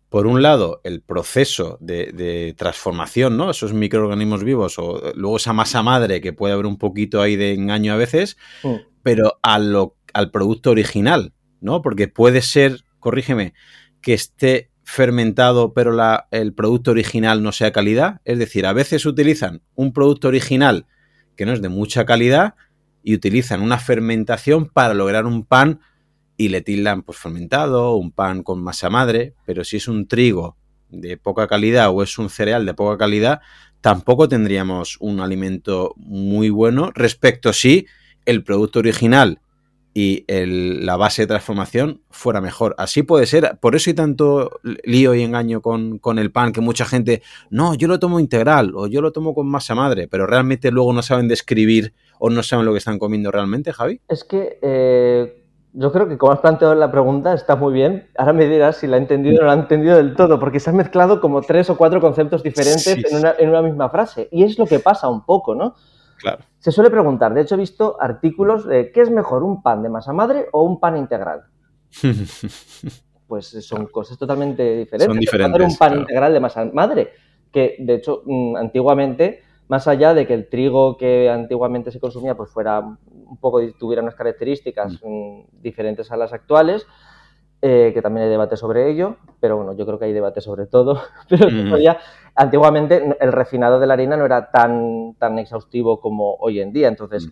por un lado, el proceso de, transformación, ¿no? Esos microorganismos vivos o luego esa masa madre que puede haber un poquito ahí de engaño a veces, mm. pero a lo al producto original, ¿no? Porque puede ser, corrígeme, que esté fermentado pero la, el producto original no sea calidad. Es decir, a veces utilizan un producto original que no es de mucha calidad y utilizan una fermentación para lograr un pan y le tildan pues fermentado, un pan con masa madre, pero si es un trigo de poca calidad o es un cereal de poca calidad, tampoco tendríamos un alimento muy bueno respecto si el producto original y la base de transformación fuera mejor. Así puede ser. Por eso hay tanto lío y engaño con, el pan, que mucha gente, no, yo lo tomo integral o yo lo tomo con masa madre, pero realmente luego no saben describir o no saben lo que están comiendo realmente, Javi. Es que eh, yo creo que como has planteado la pregunta está muy bien. Ahora me dirás si la he entendido o no la he entendido del todo, porque se han mezclado como tres o cuatro conceptos diferentes en, una, en una misma frase. Y es lo que pasa un poco, ¿no? Se suele preguntar, de hecho he visto artículos de ¿qué es mejor, un pan de masa madre o un pan integral? pues son cosas totalmente diferentes. Son diferentes. un pan integral de masa madre, que de hecho mm, antiguamente, más allá de que el trigo que antiguamente se consumía pues fuera un poco, tuviera unas características mm. Mm, diferentes a las actuales, eh, que también hay debate sobre ello, pero bueno, yo creo que hay debate sobre todo. Pero ya, antiguamente el refinado de la harina no era tan, tan exhaustivo como hoy en día, entonces mm.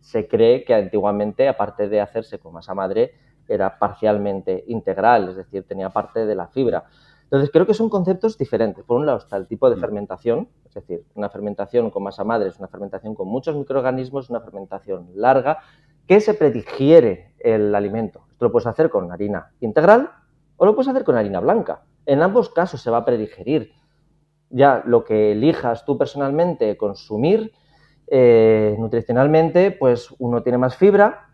se cree que antiguamente, aparte de hacerse con masa madre, era parcialmente integral, es decir, tenía parte de la fibra. Entonces, creo que son conceptos diferentes. Por un lado está el tipo de mm. fermentación, es decir, una fermentación con masa madre es una fermentación con muchos microorganismos, una fermentación larga, que se predigiere el alimento. Lo puedes hacer con harina integral o lo puedes hacer con harina blanca. En ambos casos se va a predigerir. Ya lo que elijas tú personalmente consumir eh, nutricionalmente, pues uno tiene más fibra,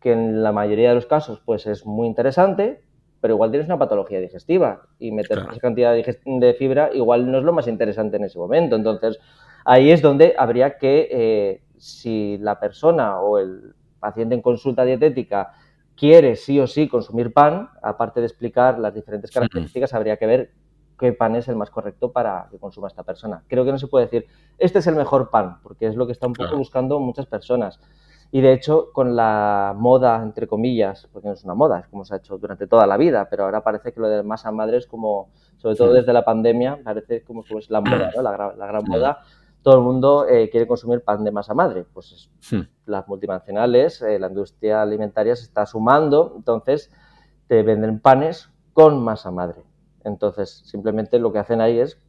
que en la mayoría de los casos pues es muy interesante, pero igual tienes una patología digestiva y meter esa cantidad de, fibra igual no es lo más interesante en ese momento. Entonces, ahí es donde habría que, eh, si la persona o el paciente en consulta dietética quiere sí o sí consumir pan, aparte de explicar las diferentes características, habría que ver qué pan es el más correcto para que consuma esta persona. Creo que no se puede decir, este es el mejor pan, porque es lo que están un poco buscando muchas personas. Y de hecho, con la moda, entre comillas, porque no es una moda, es como se ha hecho durante toda la vida, pero ahora parece que lo de masa madre es como, sobre todo desde la pandemia, parece como que es la moda, ¿no? la, gran, moda. Todo el mundo eh, quiere consumir pan de masa madre. Pues las multinacionales, eh, la industria alimentaria se está sumando, entonces te venden panes con masa madre. Entonces, simplemente lo que hacen ahí es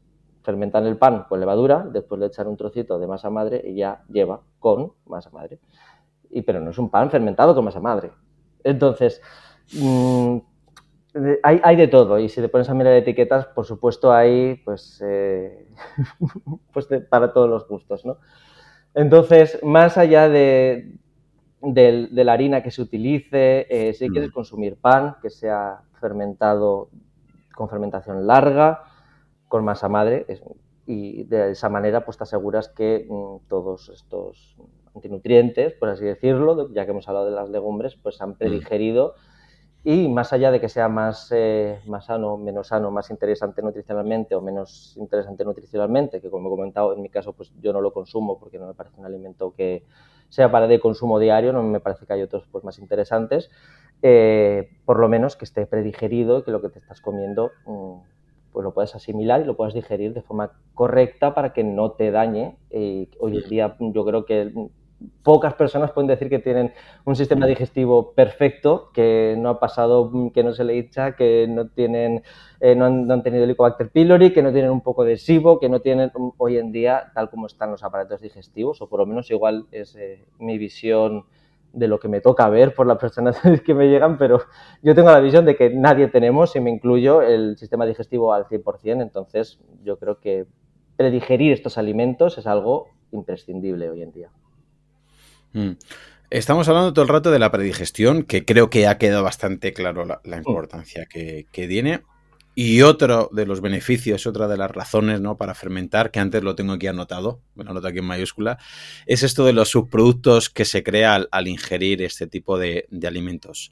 fermentar el pan con levadura, después le echan un trocito de masa madre y ya lleva con masa madre y, pero no es un pan fermentado con masa madre. Entonces, mm, hay, hay, de todo y si te pones a mirar etiquetas, por supuesto hay pues, eh, pues para todos los gustos, ¿no? Entonces, más allá de, de, la harina que se utilice, eh, si quieres mm. consumir pan que sea fermentado con fermentación larga, con masa madre, y de esa manera pues te aseguras que mm, todos estos antinutrientes, por así decirlo, ya que hemos hablado de las legumbres, pues han mm. Y más allá de que sea más, eh, más sano, menos sano, más interesante nutricionalmente o menos interesante nutricionalmente, que como he comentado, en mi caso pues yo no lo consumo porque no me parece un alimento que sea para de consumo diario, no me parece que hay otros pues más interesantes, eh, por lo menos que esté predigerido y que lo que te estás comiendo mm, pues lo puedes asimilar y lo puedes digerir de forma correcta para que no te dañe. Y hoy en día yo creo que pocas personas pueden decir que tienen un sistema digestivo perfecto, que no ha pasado, que no se le echa, que no tienen, eh, no, han, tenido Helicobacter pylori, que no tienen un poco de SIBO, que no tienen hoy en día, tal como están los aparatos digestivos, o por lo menos igual es eh, mi visión de lo que me toca ver por las personas que me llegan, pero yo tengo la visión de que nadie tenemos, y me incluyo, el sistema digestivo al 100%, entonces yo creo que predigerir estos alimentos es algo imprescindible hoy en día. Mm. Estamos hablando todo el rato de la predigestión, que creo que ha quedado bastante claro la, mm. importancia que, tiene. Y otro de los beneficios, otra de las razones ¿no? para fermentar, que antes lo tengo aquí anotado, me lo anoto aquí en mayúscula, es esto de los subproductos que se crea al, ingerir este tipo de, alimentos.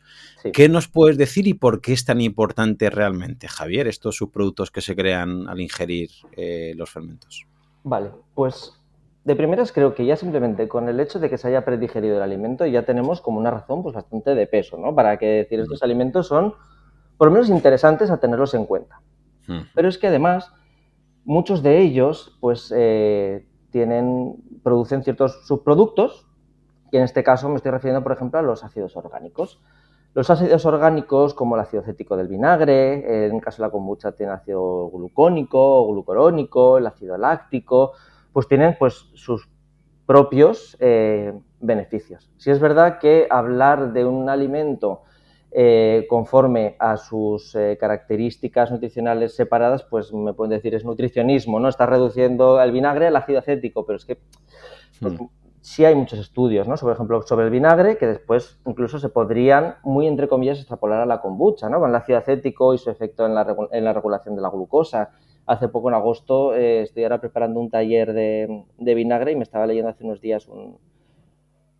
¿Qué nos puedes decir y por qué es tan importante realmente, Javier, estos subproductos que se crean al ingerir eh, los fermentos? Vale, pues de primeras creo que ya simplemente con el hecho de que se haya predigerido el alimento ya tenemos como una razón pues bastante de peso, ¿no? Para que decir estos alimentos son por lo menos interesantes a tenerlos en cuenta. Pero es que además muchos de ellos pues eh, tienen, producen ciertos subproductos y en este caso me estoy refiriendo por ejemplo a los ácidos orgánicos. Los ácidos orgánicos, como el ácido cético del vinagre, en el caso de la kombucha tiene ácido glucónico o glucorónico, el ácido láctico, pues tienen pues sus propios eh, beneficios. Si es verdad que hablar de un alimento eh, conforme a sus eh, características nutricionales separadas, pues me pueden decir es nutricionismo, ¿no? Está reduciendo el vinagre al ácido acético, pero es que pues, hmm. sí hay muchos estudios, ¿no? Sobre ejemplo, sobre el vinagre, que después incluso se podrían, muy entre comillas, extrapolar a la kombucha, ¿no? Con el ácido acético y su efecto en la, en la regulación de la glucosa hace poco en agosto eh, estoy ahora preparando un taller de, vinagre y me estaba leyendo hace unos días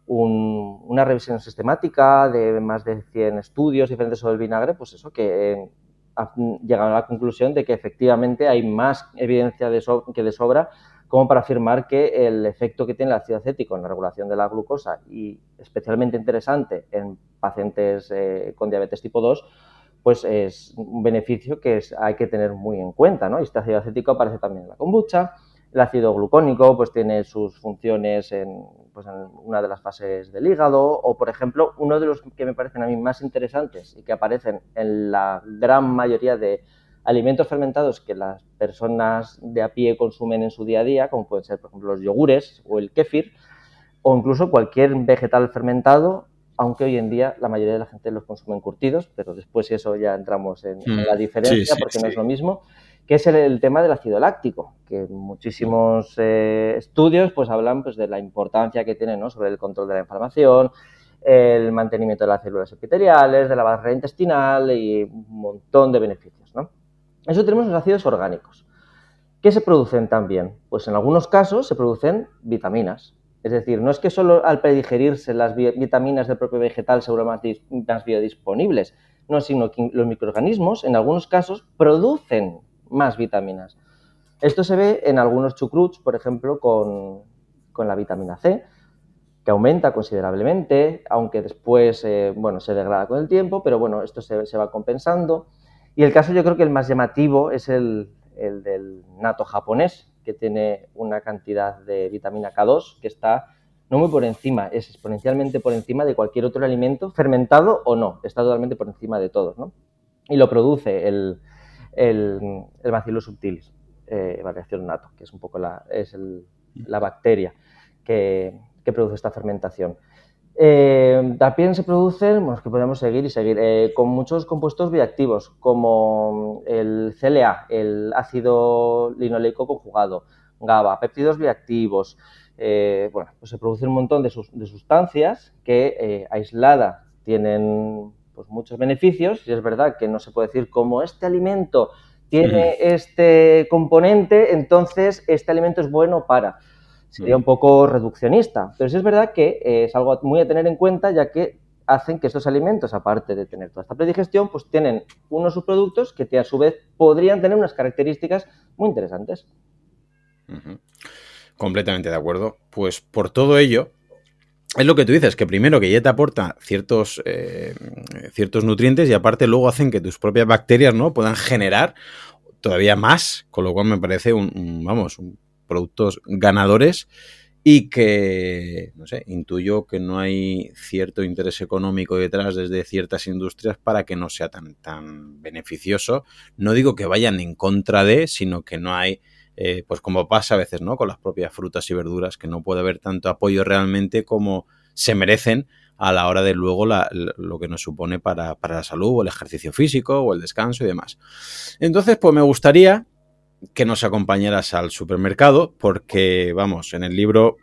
una revisión sistemática de más de 100 estudios diferentes sobre el vinagre, pues eso, que eh, ha llegado a la conclusión de que efectivamente hay más evidencia de que de sobra como para afirmar que el efecto que tiene el ácido acético en la regulación de la glucosa y especialmente interesante en pacientes eh, con diabetes tipo 2, pues es un beneficio que hay que tener muy en cuenta, ¿no? Este ácido acético aparece también en la kombucha. El ácido glucónico pues tiene sus funciones en, pues, en una de las fases del hígado o, por ejemplo, uno de los que me parecen a mí más interesantes y que aparecen en la gran mayoría de alimentos fermentados que las personas de a pie consumen en su día a día, como pueden ser, por ejemplo, los yogures o el kéfir, o incluso cualquier vegetal fermentado, aunque hoy en día la mayoría de la gente los consume curtidos, pero después eso ya entramos en, mm, la diferencia porque no es lo mismo, que es el, tema del ácido láctico, que muchísimos eh, estudios pues hablan pues, de la importancia que tiene ¿no? sobre el control de la inflamación, el mantenimiento de las células epiteliales, de la barrera intestinal y un montón de beneficios. ¿no? Eso tenemos los ácidos orgánicos. ¿Qué se producen también? Pues en algunos casos se producen vitaminas. Es decir, no es que solo al predigerirse las vitaminas del propio vegetal se vuelvan más biodisponibles, no, sino que los microorganismos en algunos casos producen más vitaminas. Esto se ve en algunos chucruts, por ejemplo, con, la vitamina C, que aumenta considerablemente, aunque después eh, bueno, se degrada con el tiempo, pero bueno, esto se, se va compensando. Y el caso yo creo que el más llamativo es el, del nato japonés, que tiene una cantidad de vitamina K2 que está no muy por encima, es exponencialmente por encima de cualquier otro alimento, fermentado o no, está totalmente por encima de todos, ¿no? Y lo produce el, el, el Bacillus subtilis, eh, variación nato, que es un poco la, es la bacteria que, que produce esta fermentación. Eh, también se producen, bueno, que podemos seguir y seguir, eh, con muchos compuestos bioactivos, como el CLA, el ácido linoleico conjugado, GABA, péptidos bioactivos. Eh, bueno, pues se producen un montón de, sustancias que aislada tienen pues, muchos beneficios y es verdad que no se puede decir como este alimento tiene este componente, entonces este alimento es bueno para sería un poco reduccionista. Pero sí es verdad que eh, es algo muy a tener en cuenta, ya que hacen que estos alimentos, aparte de tener toda esta predigestión, pues tienen unos subproductos que a su vez podrían tener unas características muy interesantes. Completamente de acuerdo. Pues por todo ello, es lo que tú dices, que primero que ya te aporta ciertos, eh, ciertos nutrientes y aparte luego hacen que tus propias bacterias ¿no? puedan generar todavía más, con lo cual me parece un vamos, un productos ganadores y que, no sé, intuyo que no hay cierto interés económico detrás desde ciertas industrias para que no sea tan, tan beneficioso. No digo que vayan en contra de, sino que no hay, eh, pues como pasa a veces, ¿no? Con las propias frutas y verduras, que no puede haber tanto apoyo realmente como se merecen a la hora de luego lo que nos supone para, para la salud o el ejercicio físico o el descanso y demás. Entonces, pues me gustaría que nos acompañaras al supermercado, porque, vamos, en el libro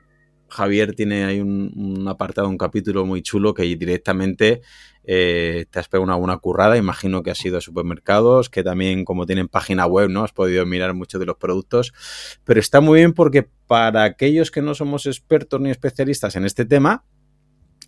Javier tiene ahí un, apartado, un capítulo muy chulo que directamente eh, te has pegado una, currada. Imagino que has ido a supermercados, que también, como tienen página web, ¿no? Has podido mirar muchos de los productos. Pero está muy bien porque para aquellos que no somos expertos ni especialistas en este tema,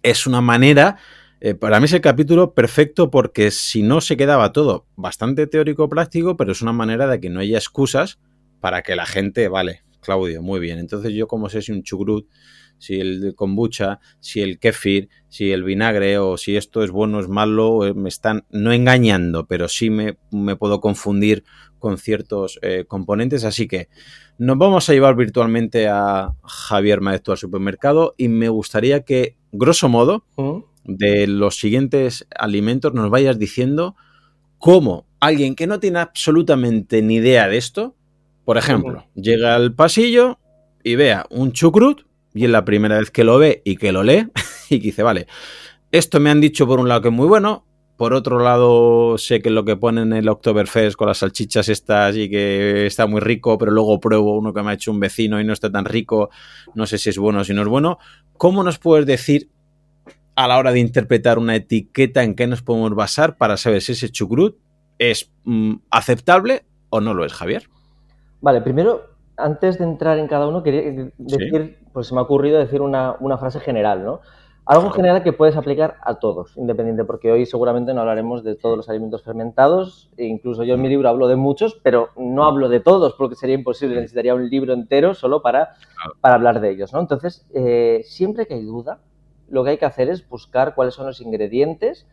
es una manera eh, para mí es el capítulo perfecto porque si no se quedaba todo bastante teórico-práctico, pero es una manera de que no haya excusas para que la gente, vale, Claudio, muy bien. Entonces yo como sé si un chugrut, si el kombucha, si el kefir, si el vinagre o si esto es bueno o es malo, eh, me están no engañando, pero sí me, puedo confundir con ciertos eh, componentes. Así que nos vamos a llevar virtualmente a Javier Maestro al supermercado y me gustaría que, grosso modo. De los siguientes alimentos nos vayas diciendo cómo alguien que no tiene absolutamente ni idea de esto, por ejemplo, llega al pasillo y vea un chucrut y es la primera vez que lo ve y que lo lee y dice, vale, esto me han dicho por un lado que es muy bueno, por otro lado sé que lo que ponen en el Oktoberfest con las salchichas estas y que está muy rico, pero luego pruebo uno que me ha hecho un vecino y no está tan rico, no sé si es bueno o si no es bueno. ¿Cómo nos puedes decir a la hora de interpretar una etiqueta en qué nos podemos basar para saber si ese chucrut es mm, aceptable o no lo es, Javier? Vale, primero, antes de entrar en cada uno, quería decir, pues se me ha ocurrido decir una, frase general, ¿no? Algo general que puedes aplicar a todos, independiente, porque hoy seguramente no hablaremos de todos los alimentos fermentados, e incluso yo en mi libro hablo de muchos, pero no hablo de todos porque sería imposible, necesitaría un libro entero solo para, para hablar de ellos, ¿no? Entonces, eh, siempre que hay duda, lo que hay que hacer es buscar cuáles son los ingredientes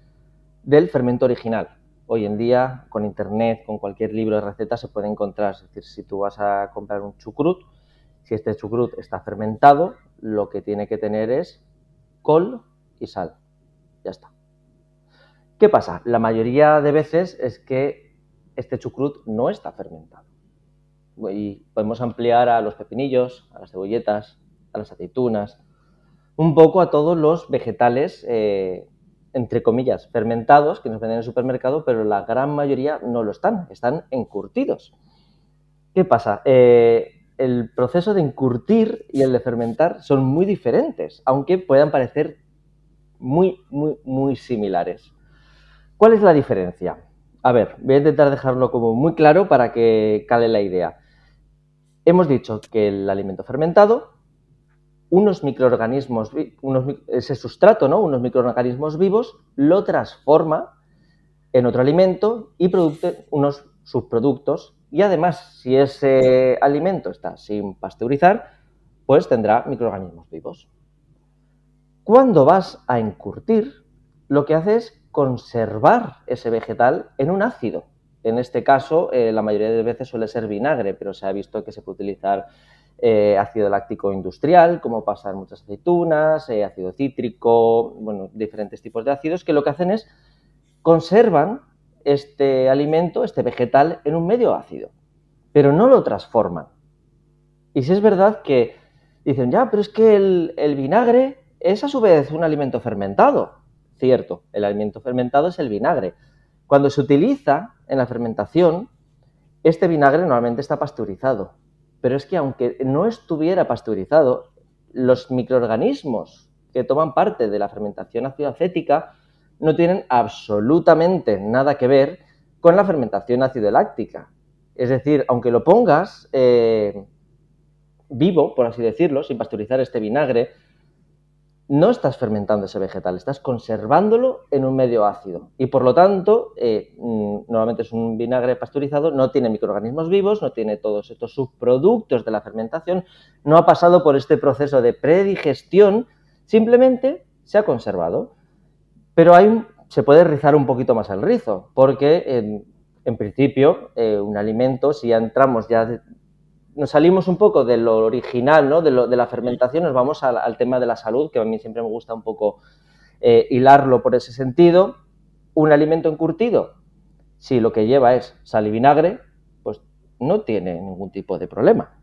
del fermento original. Hoy en día, con internet, con cualquier libro de recetas, se puede encontrar. Es decir, si tú vas a comprar un chucrut, si este chucrut está fermentado, lo que tiene que tener es col y sal. Ya está. ¿Qué pasa? La mayoría de veces es que este chucrut no está fermentado. Y podemos ampliar a los pepinillos, a las cebolletas, a las aceitunas, un poco a todos los vegetales, eh, entre comillas, fermentados que nos venden en el supermercado, pero la gran mayoría no lo están, están encurtidos. ¿Qué pasa? Eh, el proceso de encurtir y el de fermentar son muy diferentes, aunque puedan parecer muy, muy, muy similares. ¿Cuál es la diferencia? A ver, voy a intentar dejarlo como muy claro para que cale la idea. Hemos dicho que el alimento fermentado, unos microorganismos, ese sustrato, ¿no? Unos microorganismos vivos lo transforma en otro alimento y produce unos subproductos y además, si ese alimento está sin pasteurizar, pues tendrá microorganismos vivos. Cuando vas a encurtir, lo que hace es conservar ese vegetal en un ácido. En este caso, eh, la mayoría de veces suele ser vinagre, pero se ha visto que se puede utilizar eh, ácido láctico industrial, como pasa en muchas aceitunas, eh, ácido cítrico, bueno, diferentes tipos de ácidos, que lo que hacen es conservan este alimento, este vegetal, en un medio ácido, pero no lo transforman. Y si es verdad que dicen, ya, pero es que el, el vinagre es a su vez un alimento fermentado. Cierto, el alimento fermentado es el vinagre. Cuando se utiliza en la fermentación, este vinagre normalmente está pasteurizado. Pero es que aunque no estuviera pasteurizado, los microorganismos que toman parte de la fermentación ácido acética no tienen absolutamente nada que ver con la fermentación ácido láctica. Es decir, aunque lo pongas eh, vivo, por así decirlo, sin pasteurizar este vinagre, no estás fermentando ese vegetal, estás conservándolo en un medio ácido. Y por lo tanto, eh, mm, normalmente es un vinagre pasteurizado, no tiene microorganismos vivos, no tiene todos estos subproductos de la fermentación, no ha pasado por este proceso de predigestión, simplemente se ha conservado. Pero hay, se puede rizar un poquito más el rizo, porque en, principio eh, un alimento, si ya entramos ya nos salimos un poco de lo original, ¿no? de, lo, de la fermentación, nos vamos al, tema de la salud, que a mí siempre me gusta un poco eh, hilarlo por ese sentido. Un alimento encurtido, si lo que lleva es sal y vinagre, pues no tiene ningún tipo de problema,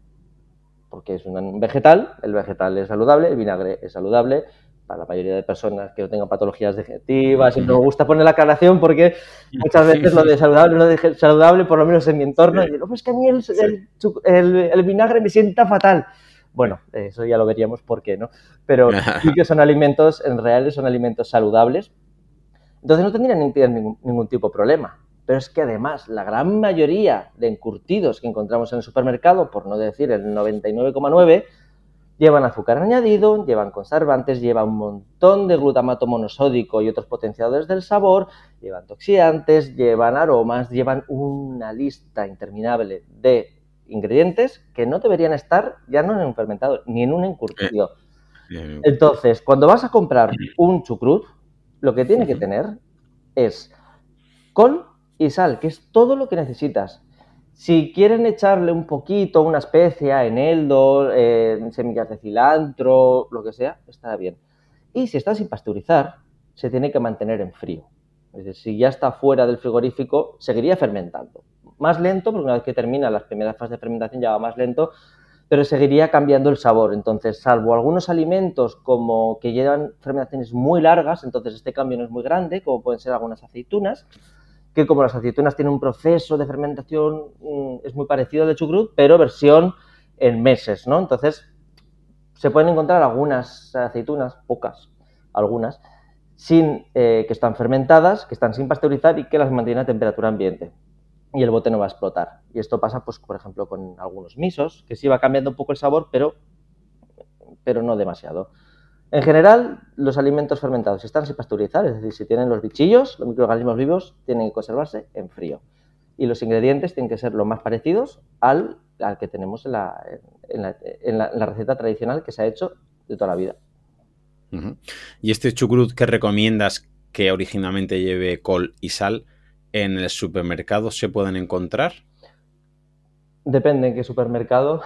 porque es un vegetal, el vegetal es saludable, el vinagre es saludable, para la mayoría de personas que no tengan patologías digestivas. Siempre me gusta poner la aclaración porque muchas veces lo de saludable, lo de saludable, por lo menos en mi entorno, y digo, pues que a mí el, vinagre me sienta fatal. Bueno, eso ya lo veríamos por qué, ¿no? Pero sí que son alimentos, en reales son alimentos saludables. Entonces no tendrían ningún, ningún tipo de problema. Pero es que además la gran mayoría de encurtidos que encontramos en el supermercado, por no decir el 99,9, Llevan azúcar añadido, llevan conservantes, llevan un montón de glutamato monosódico y otros potenciadores del sabor, llevan toxiantes, llevan aromas, llevan una lista interminable de ingredientes que no deberían estar ya no en un fermentado ni en un encurtido. Eh, Entonces, cuando vas a comprar un chucrut, lo que tiene que tener es col y sal, que es todo lo que necesitas. Si quieren echarle un poquito, una especia, eneldo, eh, semillas de cilantro, lo que sea, está bien. Y si está sin pasteurizar, se tiene que mantener en frío. Es decir, si ya está fuera del frigorífico, seguiría fermentando. Más lento, porque una vez que termina las primeras fases de fermentación ya va más lento, pero seguiría cambiando el sabor. Entonces, salvo algunos alimentos como que llevan fermentaciones muy largas, entonces este cambio no es muy grande, como pueden ser algunas aceitunas, que como las aceitunas tienen un proceso de fermentación, mm, es muy parecido al de chucrut, pero versión en meses, ¿no? Entonces, se pueden encontrar algunas aceitunas, pocas, algunas, sin, eh, que están fermentadas, que están sin pasteurizar y que las mantienen a temperatura ambiente. Y el bote no va a explotar. Y esto pasa, pues, por ejemplo, con algunos misos, que sí va cambiando un poco el sabor, pero, pero no demasiado. En general, los alimentos fermentados están sin pasteurizar, es decir, si tienen los bichillos, los microorganismos vivos, tienen que conservarse en frío. Y los ingredientes tienen que ser lo más parecidos al, que tenemos en la, receta tradicional que se ha hecho de toda la vida. ¿Y este chucrut que recomiendas que originalmente lleve col y sal, en el supermercado se pueden encontrar? Depende en qué supermercado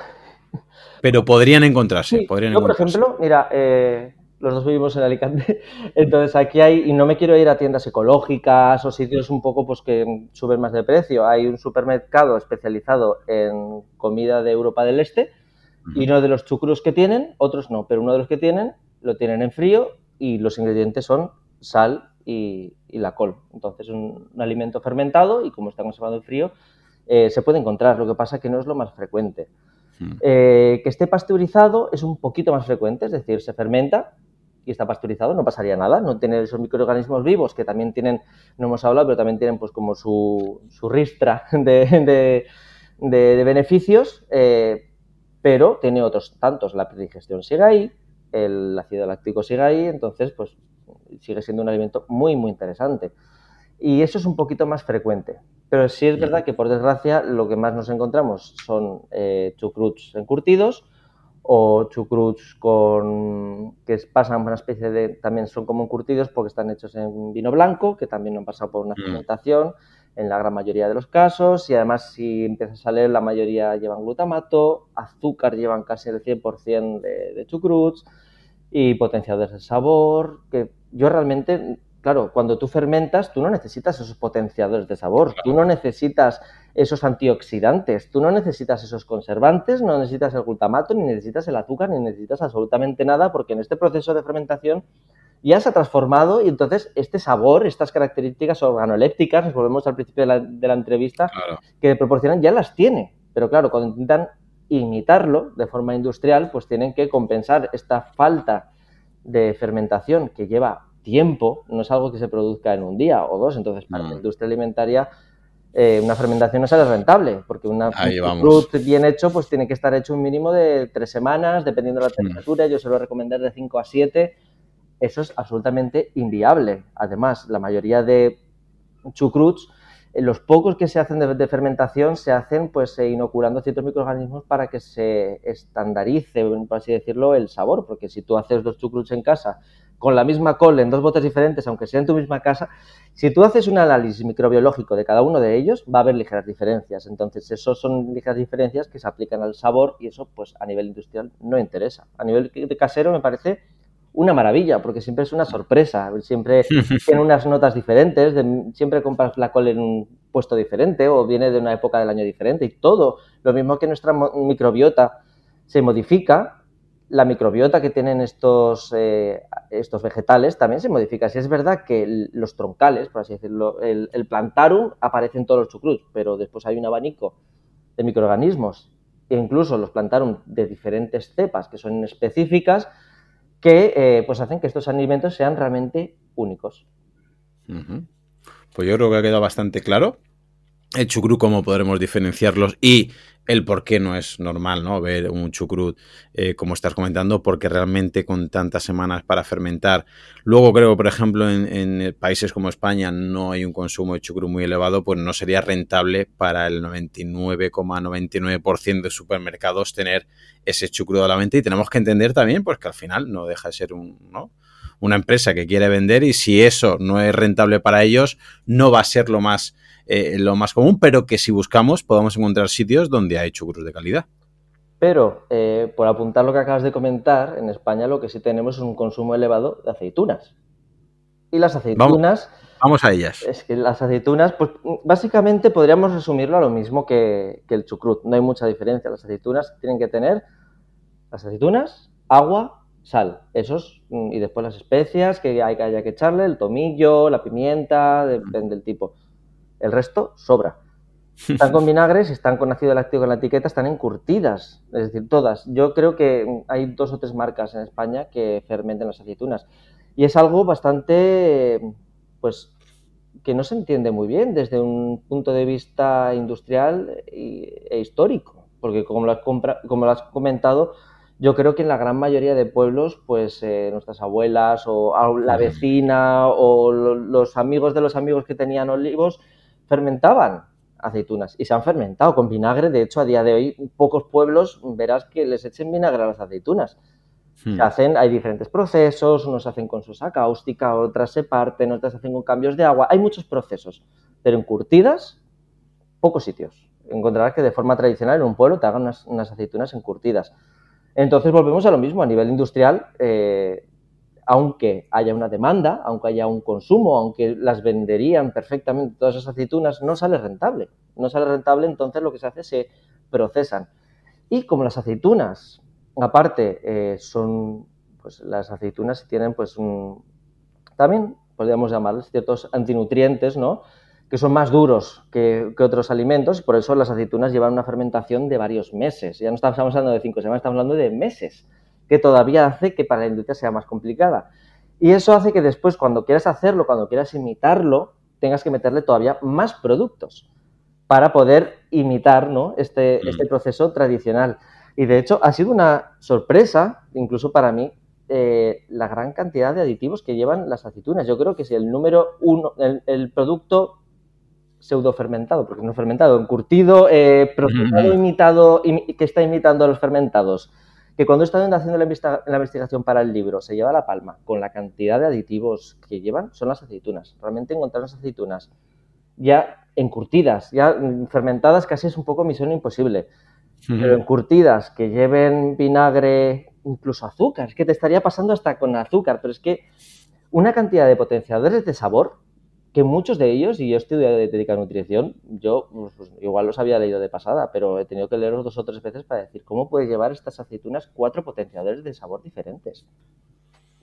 pero podrían encontrarse. yo, por ejemplo, mira, eh, los dos vivimos en Alicante, entonces aquí hay, y no me quiero ir a tiendas ecológicas o sitios un poco pues que suben más de precio, hay un supermercado especializado en comida de Europa del Este y uno de los chucrus que tienen, otros no, pero uno de los que tienen lo tienen en frío y los ingredientes son sal y, la col. Entonces un, un, alimento fermentado y como está conservado en frío eh, se puede encontrar, lo que pasa que no es lo más frecuente. Hmm. Eh, que esté pasteurizado es un poquito más frecuente, es decir, se fermenta y está pasteurizado, no pasaría nada, no tiene esos microorganismos vivos que también tienen, no hemos hablado, pero también tienen pues como su, ristra de, beneficios, eh, pero tiene otros tantos, la predigestión sigue ahí, el ácido láctico sigue ahí, entonces pues sigue siendo un alimento muy, muy interesante. Y eso es un poquito más frecuente. Pero sí es verdad que, por desgracia, lo que más nos encontramos son eh, chucruts encurtidos o chucruts con que pasan una especie de también son como encurtidos porque están hechos en vino blanco que también no han pasado por una mm. fermentación en la gran mayoría de los casos y además si empiezas a leer la mayoría llevan glutamato azúcar llevan casi el 100% de, de chucruts y potenciadores de sabor que yo realmente claro, cuando tú fermentas, tú no necesitas esos potenciadores de sabor, tú no necesitas esos antioxidantes, tú no necesitas esos conservantes, no necesitas el glutamato, ni necesitas el azúcar, ni necesitas absolutamente nada, porque en este proceso de fermentación ya se ha transformado y entonces este sabor, estas características organolépticas, nos volvemos al principio de la, entrevista, que proporcionan, ya las tiene. Pero claro, cuando intentan imitarlo de forma industrial, pues tienen que compensar esta falta de fermentación que lleva tiempo, no es algo que se produzca en un día o dos. Entonces, para la mm. industria alimentaria, eh, una fermentación no sale rentable, porque una, un fruit bien hecho, pues tiene que estar hecho un mínimo de tres semanas, dependiendo de la mm. temperatura. Yo suelo recomendar de 5 a 7. Eso es absolutamente inviable. Además, la mayoría de chucruts, los pocos que se hacen de, fermentación se hacen pues eh, inoculando ciertos microorganismos para que se estandarice, por así decirlo, el sabor, porque si tú haces dos chucruts en casa con la misma col en dos botes diferentes, aunque sea en tu misma casa, si tú haces un análisis microbiológico de cada uno de ellos, va a haber ligeras diferencias. Entonces, eso son ligeras diferencias que se aplican al sabor y eso, pues, a nivel industrial no interesa. A nivel de casero me parece una maravilla, porque siempre es una sorpresa, siempre tiene unas notas diferentes, siempre compras la col en un puesto diferente o viene de una época del año diferente y todo, lo mismo que nuestra microbiota se modifica, la microbiota que tienen estos, eh, estos vegetales también se modifica. Si es verdad que los troncales, por así decirlo, el, plantarum aparece en todos los chucruts, pero después hay un abanico de microorganismos e incluso los plantarum de diferentes cepas que son específicas que eh, pues hacen que estos alimentos sean realmente únicos. Pues yo creo que ha quedado bastante claro. El chucrut, cómo podremos diferenciarlos y el por qué no es normal ¿no? ver un chucrut, eh, como estás comentando, porque realmente con tantas semanas para fermentar. Luego creo, por ejemplo, en, países como España no hay un consumo de chucrut muy elevado, pues no sería rentable para el 99,99% de supermercados tener ese chucrut a la venta. Y tenemos que entender también pues, que al final no deja de ser un... ¿no? Una empresa que quiere vender y si eso no es rentable para ellos, no va a ser lo más eh, lo más común, pero que si buscamos podamos encontrar sitios donde hay chucrus de calidad. Pero, eh, por apuntar lo que acabas de comentar, en España lo que sí tenemos es un consumo elevado de aceitunas. Y las aceitunas... Vamos, a ellas. Es que las aceitunas, pues básicamente podríamos resumirlo a lo mismo que, el chucrut. No hay mucha diferencia. Las aceitunas tienen que tener las aceitunas, agua, sal. Esos, mm, y después las especias que hay que, haya que echarle, el tomillo, la pimienta, depende del tipo. El resto sobra. Están con vinagres, están con ácido láctico en la etiqueta, están encurtidas, es decir, todas. Yo creo que hay dos o tres marcas en España que fermenten las aceitunas. Y es algo bastante, pues, que no se entiende muy bien desde un punto de vista industrial e histórico. Porque como lo has, como lo has comentado, yo creo que en la gran mayoría de pueblos, pues eh, nuestras abuelas o la vecina o los amigos de los amigos que tenían olivos, fermentaban aceitunas y se han fermentado con vinagre. De hecho, a día de hoy, pocos pueblos verás que les echen vinagre a las aceitunas. Se hmm. hacen, hay diferentes procesos, unos se hacen con sosa cáustica, otras se parten, otras se hacen con cambios de agua. Hay muchos procesos, pero en curtidas, pocos sitios. Encontrarás que de forma tradicional en un pueblo te hagan unas, aceitunas encurtidas. Entonces volvemos a lo mismo, a nivel industrial, eh, aunque haya una demanda, aunque haya un consumo, aunque las venderían perfectamente todas esas aceitunas, no sale rentable. No sale rentable, entonces lo que se hace se procesan. Y como las aceitunas, aparte, eh, son, pues las aceitunas tienen pues un, también podríamos llamarles ciertos antinutrientes, ¿no? Que son más duros que, otros alimentos y por eso las aceitunas llevan una fermentación de varios meses. Ya no estamos hablando de cinco semanas, estamos hablando de meses, que todavía hace que para la industria sea más complicada. Y eso hace que después, cuando quieras hacerlo, cuando quieras imitarlo, tengas que meterle todavía más productos para poder imitar ¿no? este, mm. este proceso tradicional. Y de hecho ha sido una sorpresa, incluso para mí, eh, la gran cantidad de aditivos que llevan las aceitunas. Yo creo que si el número uno, el, producto pseudo fermentado, porque no fermentado, encurtido, eh, procesado, imitado, que está imitando a los fermentados, que cuando estado haciendo la, la, investigación para el libro se lleva la palma con la cantidad de aditivos que llevan, son las aceitunas. Realmente encontrar las aceitunas ya encurtidas, ya fermentadas casi es un poco misión imposible, pero encurtidas que lleven vinagre, incluso azúcar. Es que te estaría pasando hasta con azúcar, pero es que una cantidad de potenciadores de sabor que muchos de ellos, y yo estoy dedicado a nutrición, yo pues, pues, igual los había leído de pasada, pero he tenido que leerlos dos o tres veces para decir cómo puede llevar estas aceitunas cuatro potenciadores de sabor diferentes.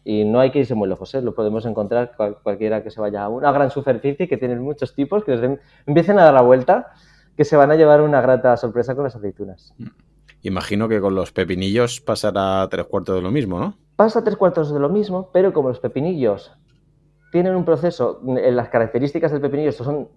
Y no hay que irse muy lejos, ¿eh? lo podemos encontrar cualquiera que se vaya a una gran superficie que tienen muchos tipos, que empiecen a dar la vuelta, que se van a llevar una grata sorpresa con las aceitunas. Mm. Imagino que con los pepinillos pasará tres cuartos de lo mismo, ¿no? Pasa tres cuartos de lo mismo, pero como los pepinillos tienen un proceso, las características del pepinillo son,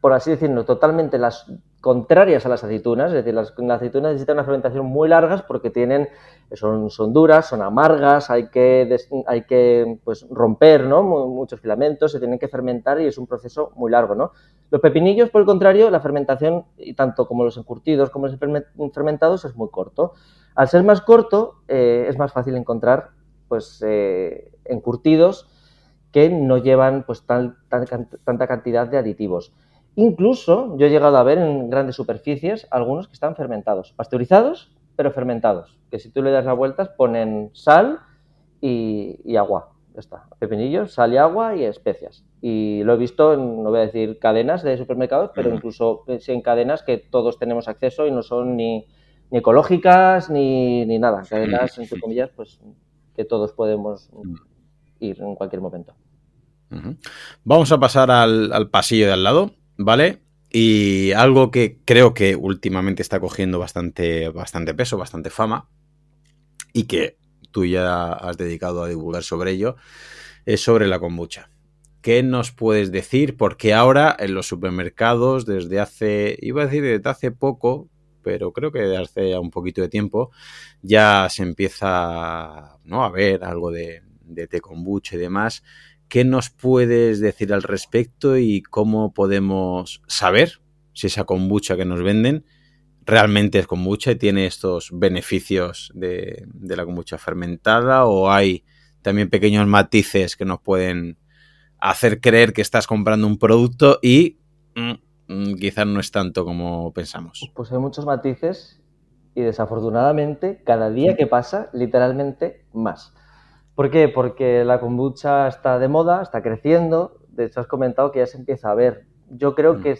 por así decirlo, totalmente las contrarias a las aceitunas, es decir, las, aceitunas necesitan una fermentación muy largas porque tienen, son, son duras, son amargas, hay que, hay que pues, romper ¿no? muchos filamentos, se tienen que fermentar y es un proceso muy largo. ¿no? Los pepinillos, por el contrario, la fermentación, tanto como los encurtidos como los fermentados, es muy corto. Al ser más corto, eh, es más fácil encontrar pues, eh, encurtidos que no llevan pues, tanta cantidad de aditivos. Incluso yo he llegado a ver en grandes superficies algunos que están fermentados, pasteurizados, pero fermentados, que si tú le das las vueltas ponen sal y, agua. Ya está, pepinillos, sal y agua y especias. Y lo he visto en, no voy a decir cadenas de supermercados, pero incluso en cadenas que todos tenemos acceso y no son ni, ecológicas ni, nada. Cadenas, entre comillas, pues que todos podemos ir en cualquier momento. Vamos a pasar al pasillo de al lado. ¿vale? Y algo que creo que últimamente está cogiendo bastante, bastante peso, bastante fama, y que tú ya has dedicado a divulgar sobre ello, es sobre la kombucha. ¿Qué nos puedes decir? Porque ahora en los supermercados, desde hace, iba a decir desde hace poco, pero creo que hace un poquito de tiempo, ya se empieza ¿no? a ver algo de, de té kombucha y demás. ¿Qué nos puedes decir al respecto y cómo podemos saber si esa kombucha que nos venden realmente es kombucha y tiene estos beneficios de, la kombucha fermentada o hay también pequeños matices que nos pueden hacer creer que estás comprando un producto y mm, quizás no es tanto como pensamos. Pues hay muchos matices y desafortunadamente cada día que pasa, literalmente más. ¿Por qué? Porque la kombucha está de moda, está creciendo. De hecho, has comentado que ya se empieza a ver. Yo creo mm. que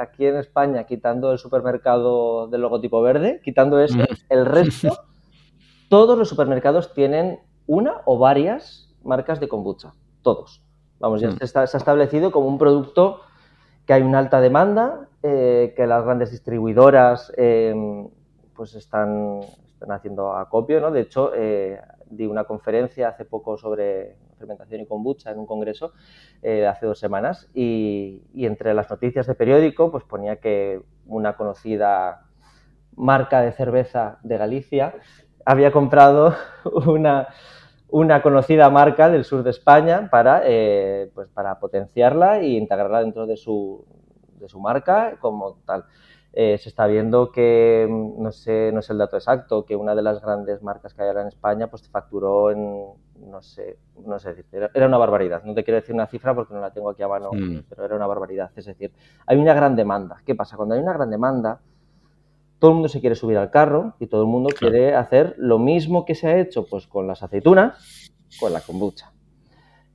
aquí en España, quitando el supermercado del logotipo verde, quitando eso, mm. el resto, todos los supermercados tienen una o varias marcas de kombucha. Todos. Vamos, ya mm. se, ha establecido como un producto que hay una alta demanda, eh, que las grandes distribuidoras eh, pues están, están haciendo acopio, ¿no? De hecho, eh, di una conferencia hace poco sobre fermentación y kombucha en un congreso hace dos semanas y, entre las noticias de periódico pues ponía que una conocida marca de cerveza de Galicia había comprado una, una conocida marca del sur de España para, eh, pues para potenciarla e integrarla dentro de su, de su marca como tal. Eh, se está viendo que, mm, no sé, no sé el dato exacto, que una de las grandes marcas que hay ahora en España pues facturó en, no sé, no sé era, era, una barbaridad. No te quiero decir una cifra porque no la tengo aquí a mano, mm. pero era una barbaridad. Es decir, hay una gran demanda. ¿Qué pasa? Cuando hay una gran demanda, todo el mundo se quiere subir al carro y todo el mundo quiere hacer lo mismo que se ha hecho pues con las aceitunas, con la kombucha.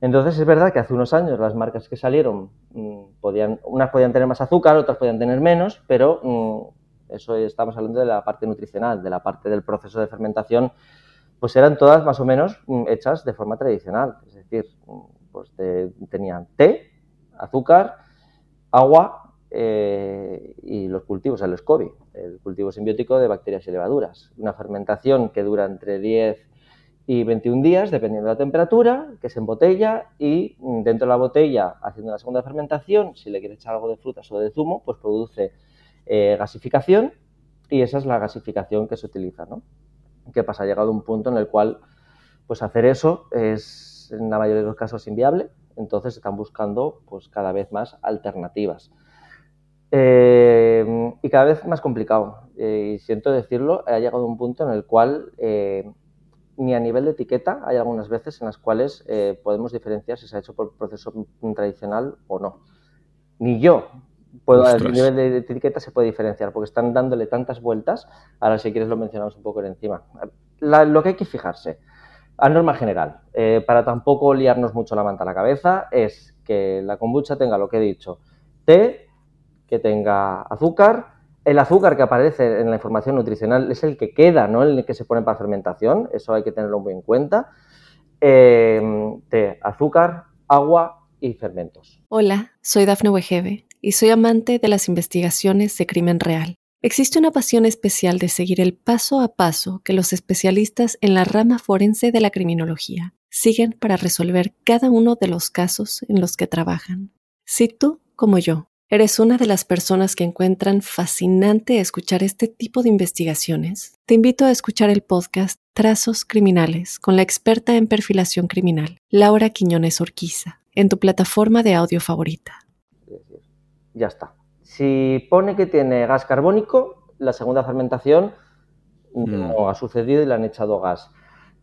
Entonces es verdad que hace unos años las marcas que salieron, mm, podían, unas podían tener más azúcar, otras podían tener menos, pero mm, eso estamos hablando de la parte nutricional, de la parte del proceso de fermentación, pues eran todas más o menos mm, hechas de forma tradicional. Es decir, pues tenían té, azúcar, agua eh, y los cultivos, el SCOBY, el cultivo simbiótico de bacterias y levaduras. Una fermentación que dura entre 10 y 21 días, dependiendo de la temperatura, que se embotella y mm, dentro de la botella, haciendo la segunda fermentación, si le quieres echar algo de frutas o de zumo, pues produce eh, gasificación y esa es la gasificación que se utiliza, ¿no? ¿Qué pasa? Ha llegado un punto en el cual, pues hacer eso es en la mayoría de los casos inviable, entonces están buscando pues cada vez más alternativas. Eh, y cada vez más complicado. Eh, y siento decirlo, ha llegado un punto en el cual ni a nivel de etiqueta hay algunas veces en las cuales eh, podemos diferenciar si se ha hecho por proceso tradicional o no. Ni yo puedo, a nivel de etiqueta se puede diferenciar porque están dándole tantas vueltas. Ahora, si quieres, lo mencionamos un poco por encima. lo que hay que fijarse, a norma general, eh, para tampoco liarnos mucho la manta a la cabeza, es que la kombucha tenga lo que he dicho, té, que tenga azúcar, el azúcar que aparece en la información nutricional es el que queda, no el que se pone para fermentación, eso hay que tenerlo muy en cuenta. Eh, azúcar, agua y fermentos. Hola, soy Dafne Wegebe y soy amante de las investigaciones de crimen real. Existe una pasión especial de seguir el paso a paso que los especialistas en la rama forense de la criminología siguen para resolver cada uno de los casos en los que trabajan. Si tú, como yo, ¿Eres una de las personas que encuentran fascinante escuchar este tipo de investigaciones? Te invito a escuchar el podcast Trazos Criminales con la experta en perfilación criminal, Laura Quiñones Orquiza, en tu plataforma de audio favorita. Ya está. Si pone que tiene gas carbónico, la segunda fermentación no mm. ha sucedido y le han echado gas.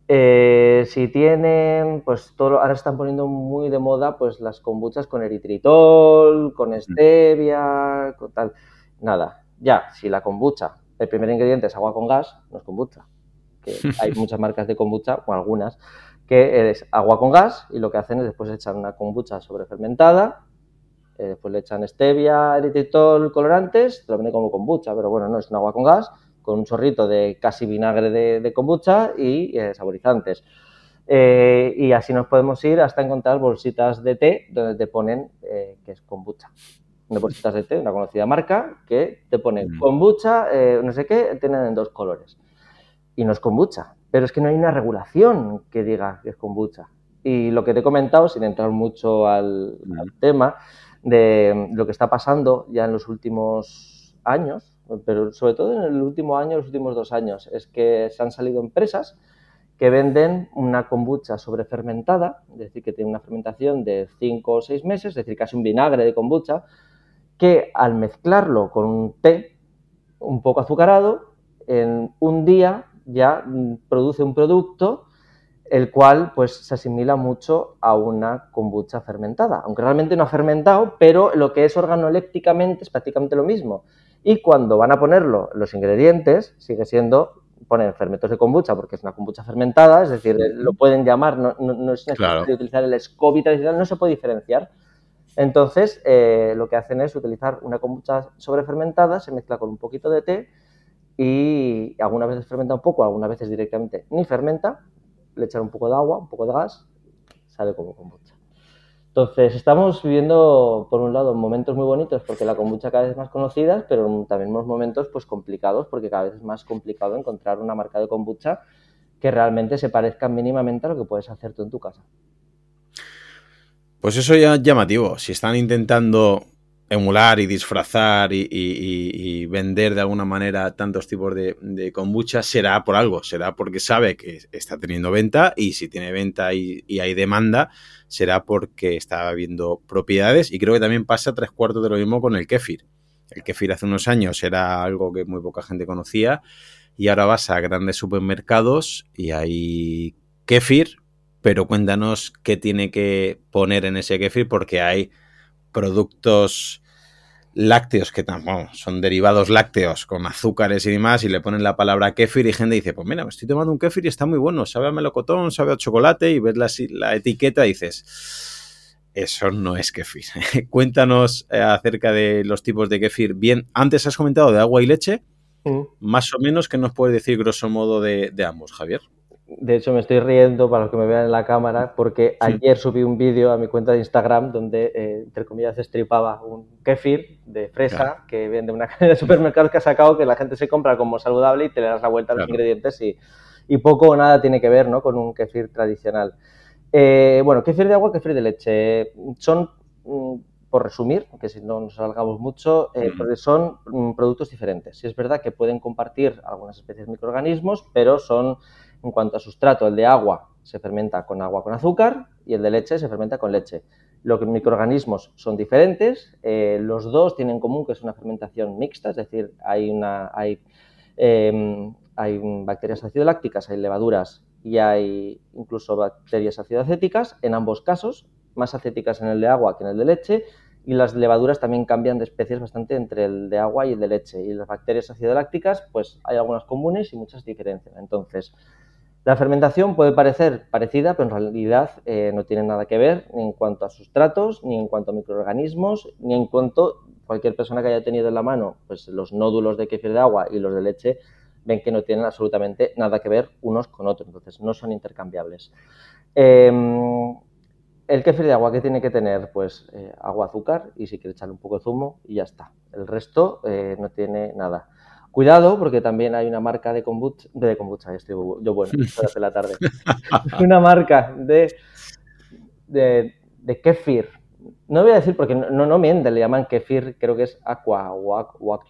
Eh, si tienen, pues todo, ahora están poniendo muy de moda pues las kombuchas con eritritol, con stevia, con tal. Nada, ya, si la kombucha, el primer ingrediente es agua con gas, no es kombucha. Que hay muchas marcas de kombucha, o algunas, que es agua con gas y lo que hacen es después echar una kombucha sobrefermentada, eh, después le echan stevia, eritritol, colorantes, te lo venden como kombucha, pero bueno, no es un agua con gas con un chorrito de casi vinagre de, kombucha y eh, saborizantes. Eh, y así nos podemos ir hasta encontrar bolsitas de té donde te ponen eh, que es kombucha. Unas bolsitas de té, una conocida marca, que te ponen mm. kombucha, no sé qué, tienen en dos colores. Y no es kombucha, pero es que no hay una regulación que diga que es kombucha. Y lo que te he comentado, sin entrar mucho al, al tema, de lo que está pasando ya en los últimos años, pero sobre todo en el último año, los últimos dos años, es que se han salido empresas que venden una kombucha sobrefermentada, es decir, que tiene una fermentación de 5 o 6 meses, es decir, casi un vinagre de kombucha, que al mezclarlo con un té un poco azucarado, en un día ya produce un producto el cual pues se asimila mucho a una kombucha fermentada, aunque realmente no ha fermentado, pero lo que es organolépticamente es prácticamente lo mismo. Y cuando van a ponerlo, los ingredientes, sigue siendo, ponen fermentos de kombucha porque es una kombucha fermentada, es decir, lo pueden llamar, no, no, es necesario utilizar el SCOBY tradicional, no se puede diferenciar. Entonces, eh, lo que hacen es utilizar una kombucha sobrefermentada, se mezcla con un poquito de té y algunas veces fermenta un poco, algunas veces directamente ni fermenta, le echan un poco de agua, un poco de gas, sale como kombucha. Entonces, estamos viviendo, por un lado, momentos muy bonitos porque la kombucha cada vez es más conocida, pero también momentos pues, complicados porque cada vez es más complicado encontrar una marca de kombucha que realmente se parezca mínimamente a lo que puedes hacer tú en tu casa. Pues eso ya es llamativo. Si están intentando emular y disfrazar y, vender de alguna manera tantos tipos de, kombucha, será por algo, será porque sabe que está teniendo venta y si tiene venta y, hay demanda, será porque está habiendo propiedades y creo que también pasa tres cuartos de lo mismo con el kefir. El kefir hace unos años era algo que muy poca gente conocía y ahora vas a grandes supermercados y hay kefir, pero cuéntanos qué tiene que poner en ese kefir porque hay productos lácteos que son derivados lácteos con azúcares y demás y le ponen la palabra kéfir y gente dice, pues mira, me estoy tomando un kéfir y está muy bueno, sabe a melocotón, sabe a chocolate y ves la, la etiqueta y dices, eso no es kéfir. Cuéntanos eh, acerca de los tipos de kéfir. Bien, antes has comentado de agua y leche, mm. más o menos, ¿qué nos puedes decir grosso modo de ambos, Javier? De hecho, me estoy riendo para los que me vean en la cámara porque ayer subí un vídeo a mi cuenta de Instagram donde, eh, entre comillas, estripaba un kefir de fresa que vende una cadena de supermercados que ha sacado que la gente se compra como saludable y te le das la vuelta a los ingredientes y, y, poco o nada tiene que ver ¿no? con un kefir tradicional. Eh, bueno, kefir de agua, kefir de leche. Son, mm, por resumir, que si no nos salgamos mucho, eh, son mm, productos diferentes. Sí es verdad que pueden compartir algunas especies de microorganismos, pero son en cuanto a sustrato, el de agua se fermenta con agua con azúcar y el de leche se fermenta con leche. Los microorganismos son diferentes, eh, los dos tienen en común que es una fermentación mixta, es decir, hay, una, hay, em, hay bacterias hay levaduras y hay incluso bacterias acidoacéticas, en ambos casos, más acéticas en el de agua que en el de leche, y las levaduras también cambian de especies bastante entre el de agua y el de leche. Y las bacterias acidolácticas, pues hay algunas comunes y muchas diferencias. Entonces, la fermentación puede parecer parecida, pero en realidad eh, no tiene nada que ver ni en cuanto a sustratos, ni en cuanto a microorganismos, ni en cuanto cualquier persona que haya tenido en la mano pues, los nódulos de kefir de agua y los de leche ven que no tienen absolutamente nada que ver unos con otros, entonces no son intercambiables. Em, el kefir de agua, ¿qué tiene que tener? Pues eh, agua, azúcar y si quiere echarle un poco de zumo y ya está. El resto eh, no tiene nada. Cuidado, porque también hay una marca de kombucha, de kombucha, estoy yo bueno, de la tarde. una marca de, de, de, kefir. No voy a decir porque no, no mienten, le llaman kefir, creo que es aqua, o aqua,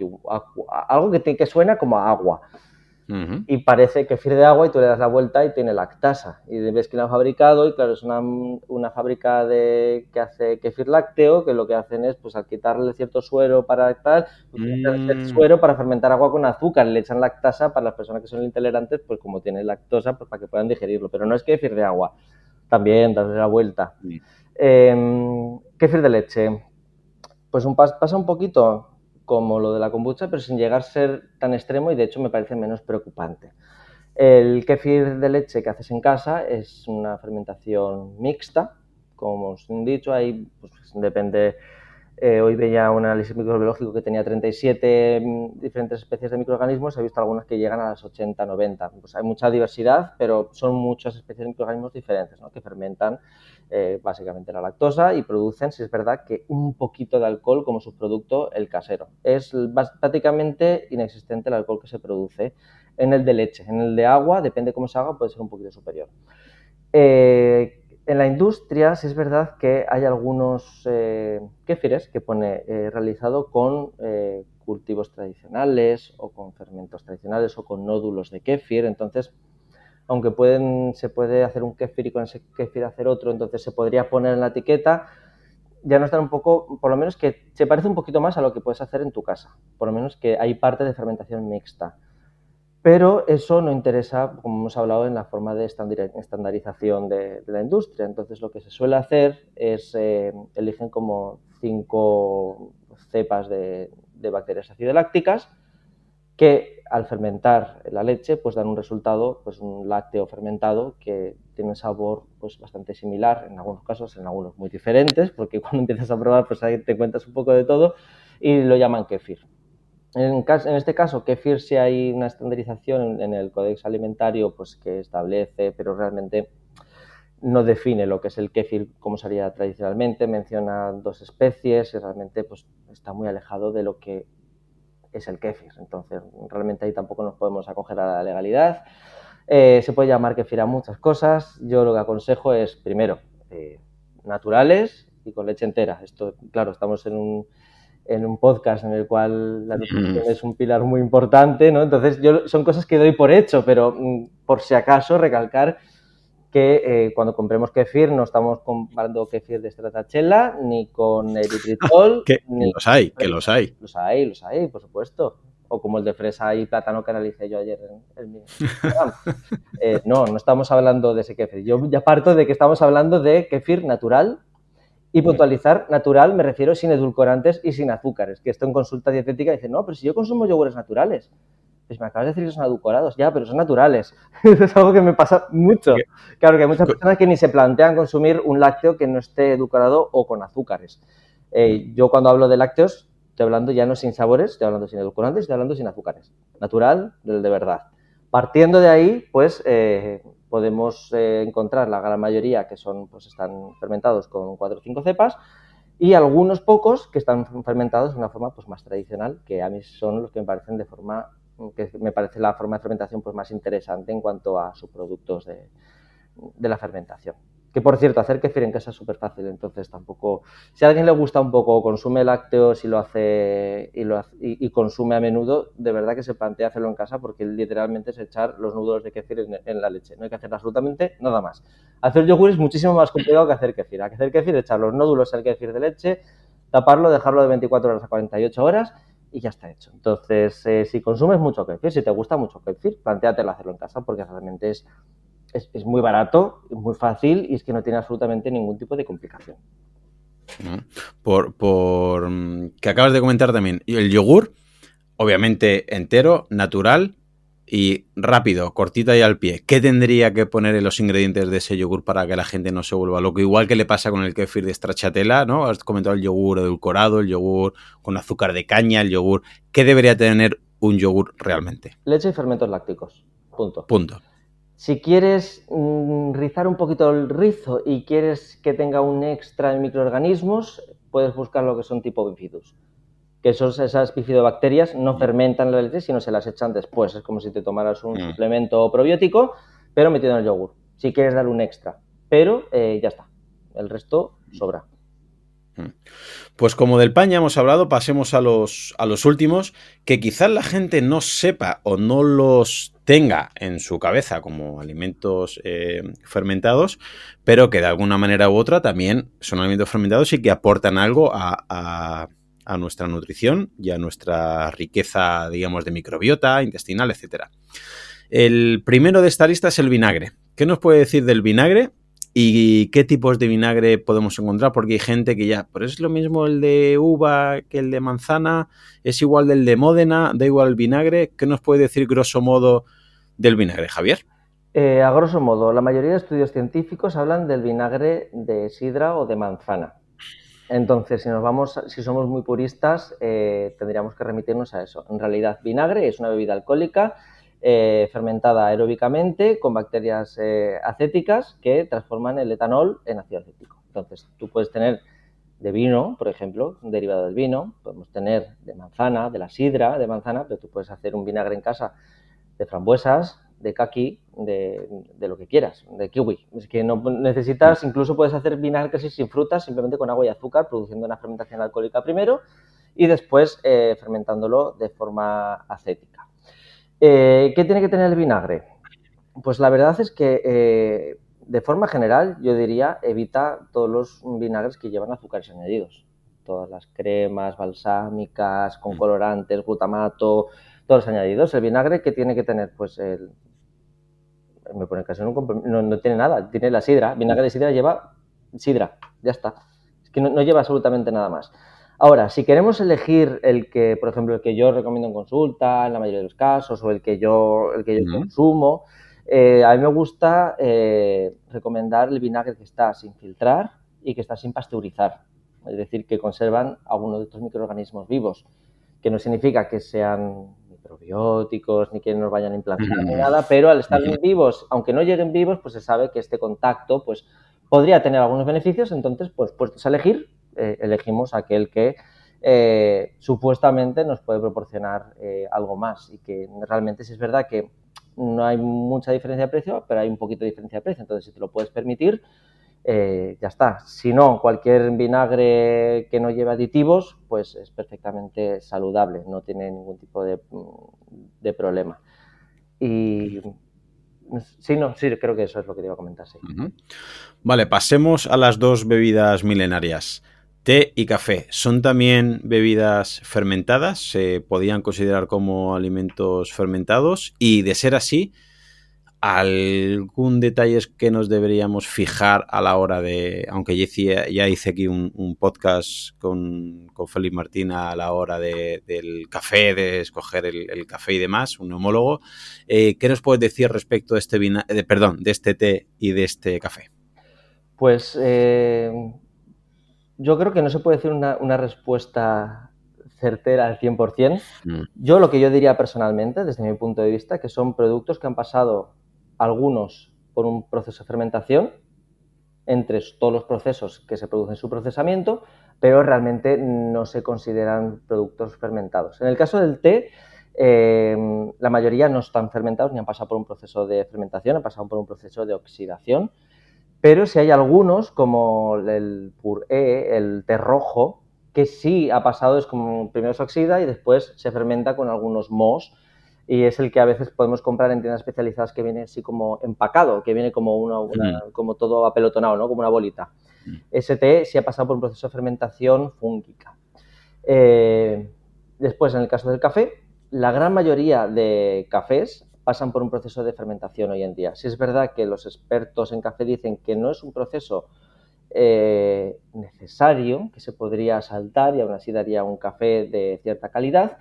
algo que, que suena como agua y parece kefir de agua y tú le das la vuelta y tiene lactasa. Y ves que lo han fabricado y claro, es una, una fábrica de, que hace kefir lácteo que lo que hacen es pues al quitarle cierto suero para tal, pues, el mm. suero para fermentar agua con azúcar, le echan lactasa para las personas que son intolerantes, pues como tiene lactosa, pues para que puedan digerirlo. Pero no es kefir de agua, también darle la vuelta. Eh, kefir de leche, pues un, pasa un poquito como lo de la kombucha, pero sin llegar a ser tan extremo y de hecho me parece menos preocupante. El kefir de leche que haces en casa es una fermentación mixta, como os he dicho, ahí pues, depende eh, hoy veía un análisis microbiológico que tenía 37 mm, diferentes especies de microorganismos, he visto algunas que llegan a las 80, 90. Pues hay mucha diversidad, pero son muchas especies de microorganismos diferentes que fermentan eh, básicamente la lactosa y producen, si es verdad, que un poquito de alcohol como subproducto el casero. Es prácticamente inexistente el alcohol que se produce en el de leche. En el de agua, depende cómo se haga, puede ser un poquito superior. Eh, en la industria sí es verdad que hay algunos eh, kéfires que pone eh, realizado con eh, cultivos tradicionales o con fermentos tradicionales o con nódulos de kéfir. Entonces, aunque pueden, se puede hacer un kéfir y con ese kéfir hacer otro, entonces se podría poner en la etiqueta, ya no está un poco, por lo menos que se parece un poquito más a lo que puedes hacer en tu casa. Por lo menos que hay parte de fermentación mixta. Pero eso no interesa, como hemos hablado, en la forma de estandarización de, la industria. Entonces, lo que se suele hacer es eh, eligen como cinco cepas de, bacterias acidolácticas que al fermentar la leche pues dan un resultado, pues un lácteo fermentado que tiene un sabor pues bastante similar, en algunos casos, en algunos muy diferentes, porque cuando empiezas a probar pues ahí te cuentas un poco de todo y lo llaman kefir. En, este caso, kefir si hay una estandarización en, el Codex Alimentario pues, que establece, pero realmente no define lo que es el kefir como sería tradicionalmente, menciona dos especies y realmente pues, está muy alejado de lo que es el kefir. Entonces, realmente ahí tampoco nos podemos acoger a la legalidad. Eh, se puede llamar kefir a muchas cosas. Yo lo que aconsejo es, primero, eh, naturales y con leche entera. Esto, claro, estamos en un en un podcast en el cual la nutrición es un pilar muy importante, ¿no? Entonces, yo, son cosas que doy por hecho, pero mm, por si acaso recalcar que eh, cuando compremos kefir no estamos comprando kefir de Stratachella ni con eritritol. que, los hay, que los hay. Los hay, los hay, por supuesto. O como el de fresa y plátano que analicé yo ayer en, mi eh, no, no estamos hablando de ese kefir. Yo ya parto de que estamos hablando de kefir natural Y puntualizar natural me refiero sin edulcorantes y sin azúcares, que esto en consulta dietética dice, no, pero si yo consumo yogures naturales, pues me acabas de decir que son edulcorados, ya, pero son naturales. es algo que me pasa mucho. Claro que hay muchas personas que ni se plantean consumir un lácteo que no esté edulcorado o con azúcares. Eh, yo cuando hablo de lácteos, estoy hablando ya no sin sabores, estoy hablando sin edulcorantes, estoy hablando sin azúcares. Natural, del de verdad. Partiendo de ahí, pues eh, podemos eh, encontrar la gran mayoría que son, pues están fermentados con 4 o 5 cepas y algunos pocos que están fermentados de una forma pues, más tradicional, que a mí son los que me parecen de forma, que me parece la forma de fermentación pues, más interesante en cuanto a subproductos de, de la fermentación. Que por cierto, hacer kefir en casa es súper fácil, entonces tampoco. Si a alguien le gusta un poco, consume lácteos y lo hace y, lo y, consume a menudo, de verdad que se plantea hacerlo en casa porque literalmente es echar los nódulos de kefir en, la leche. No hay que hacer absolutamente nada más. Hacer yogur es muchísimo más complicado que hacer kefir. que hacer kefir, echar los nódulos al kefir de leche, taparlo, dejarlo de 24 horas a 48 horas y ya está hecho. Entonces, eh, si consumes mucho kefir, si te gusta mucho kefir, planteatelo hacerlo en casa porque realmente es es, muy barato, muy fácil y es que no tiene absolutamente ningún tipo de complicación. Por, por mm, que acabas de comentar también, el yogur, obviamente entero, natural y rápido, cortita y al pie. ¿Qué tendría que poner en los ingredientes de ese yogur para que la gente no se vuelva loco? Igual que le pasa con el kefir de stracciatella, ¿no? Has comentado el yogur edulcorado, el yogur con azúcar de caña, el yogur. ¿Qué debería tener un yogur realmente? Leche y fermentos lácticos. Punto. Punto. Si quieres mm, rizar un poquito el rizo y quieres que tenga un extra de microorganismos, puedes buscar lo que son tipo bifidus. Que son esas bifidobacterias no mm. fermentan la leche, sino se las echan después. Es como si te tomaras un mm. suplemento probiótico, pero metido en el yogur. Si quieres dar un extra. Pero eh, ya está. El resto sobra. Pues como del pan ya hemos hablado, pasemos a los, a los últimos, que quizás la gente no sepa o no los tenga en su cabeza como alimentos eh, fermentados, pero que de alguna manera u otra también son alimentos fermentados y que aportan algo a, nuestra nutrición y a nuestra riqueza, digamos, de microbiota, intestinal, etc. El primero de esta lista es el vinagre. ¿Qué nos puede decir del vinagre? ¿Y qué tipos de vinagre podemos encontrar? Porque hay gente que ya, pero es lo mismo el de uva que el de manzana, es igual del de Módena, da igual el vinagre. ¿Qué nos puede decir grosso modo del vinagre, Javier? Eh, a grosso modo, la mayoría de estudios científicos hablan del vinagre de sidra o de manzana. Entonces, si nos vamos, si somos muy puristas, eh, tendríamos que remitirnos a eso. En realidad, vinagre es una bebida alcohólica eh, fermentada aeróbicamente con bacterias eh, acéticas que transforman el etanol en ácido acético. Entonces, tú puedes tener de vino, por ejemplo, un derivado del vino, podemos tener de manzana, de la sidra de manzana, pero tú puedes hacer un vinagre en casa de frambuesas, de kaki, de, lo que quieras, de kiwi. Es que no necesitas, incluso puedes hacer vinagre sin frutas, simplemente con agua y azúcar, produciendo una fermentación alcohólica primero y después eh, fermentándolo de forma acética. Eh, ¿Qué tiene que tener el vinagre? Pues la verdad es que eh, de forma general yo diría evita todos los vinagres que llevan azúcares añadidos. Todas las cremas balsámicas, con mm. colorantes, glutamato, todos los añadidos. El vinagre que tiene que tener, pues el... Me pone caso, no, no, tiene nada, tiene la sidra. Vinagre de sidra lleva sidra, ya está. Es que no lleva absolutamente nada más. Ahora, si queremos elegir el que, por ejemplo, el que yo recomiendo en consulta, en la mayoría de los casos, o el que yo, el que yo consumo, eh, a mí me gusta eh, recomendar el vinagre que está sin filtrar y que está sin pasteurizar. Es decir, que conservan algunos de estos microorganismos vivos, que no significa que sean microbióticos ni que nos vayan a implantar ni nada, pero al estar vivos, aunque no lleguen vivos, pues se sabe que este contacto pues, podría tener algunos beneficios, entonces, pues puestos a elegir, eh, elegimos aquel que eh, supuestamente nos puede proporcionar eh, algo más y que realmente si es verdad que no hay mucha diferencia de precio, pero hay un poquito de diferencia de precio, entonces si te lo puedes permitir, ya está. Si no, cualquier vinagre que no lleve aditivos, pues es perfectamente saludable, no tiene ningún tipo de, de problema. Y Sí, no, sí, creo que eso es lo que te iba a comentar. Vale, pasemos a las dos bebidas milenarias. Té y café, ¿son también bebidas fermentadas? ¿Se podían considerar como alimentos fermentados? Y de ser así, ¿algún detalle que nos deberíamos fijar a la hora de, aunque ya, hice aquí un, podcast con, con Félix Martín a la hora del café, de escoger el, café y demás, un homólogo, eh, ¿qué nos puedes decir respecto de este, de, perdón, de este té y de este café? Pues eh, yo creo que no se puede decir una, una respuesta certera al 100%. Mm. Yo lo que yo diría personalmente, desde mi punto de vista, que son productos que han pasado algunos por un proceso de fermentación, entre todos los procesos que se producen en su procesamiento, pero realmente no se consideran productos fermentados. En el caso del té, eh, la mayoría no están fermentados ni han pasado por un proceso de fermentación, han pasado por un proceso de oxidación, pero si hay algunos, como el puré, el té rojo, que sí ha pasado, es como primero se oxida y después se fermenta con algunos mohos y es el que a veces podemos comprar en tiendas especializadas que viene así como empacado, que viene como, una, como todo apelotonado, ¿no? como una bolita. Ese té sí ha pasado por un proceso de fermentación fúngica. Eh, después, en el caso del café, la gran mayoría de cafés pasan por un proceso de fermentación hoy en día. Si es verdad que los expertos en café dicen que no es un proceso eh, necesario, que se podría saltar y aún así daría un café de cierta calidad,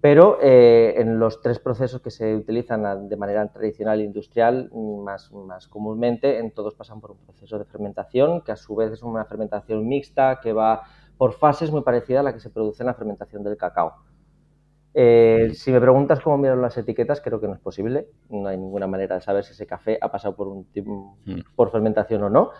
pero eh, en los tres procesos que se utilizan de manera tradicional e industrial, más, más comúnmente, en todos pasan por un proceso de fermentación, que a su vez es una fermentación mixta que va por fases muy parecida a la que se produce en la fermentación del cacao. Eh, si me preguntas cómo miran las etiquetas, creo que no es posible. No hay ninguna manera de saber si ese café ha pasado por, un, mm. por fermentación o no.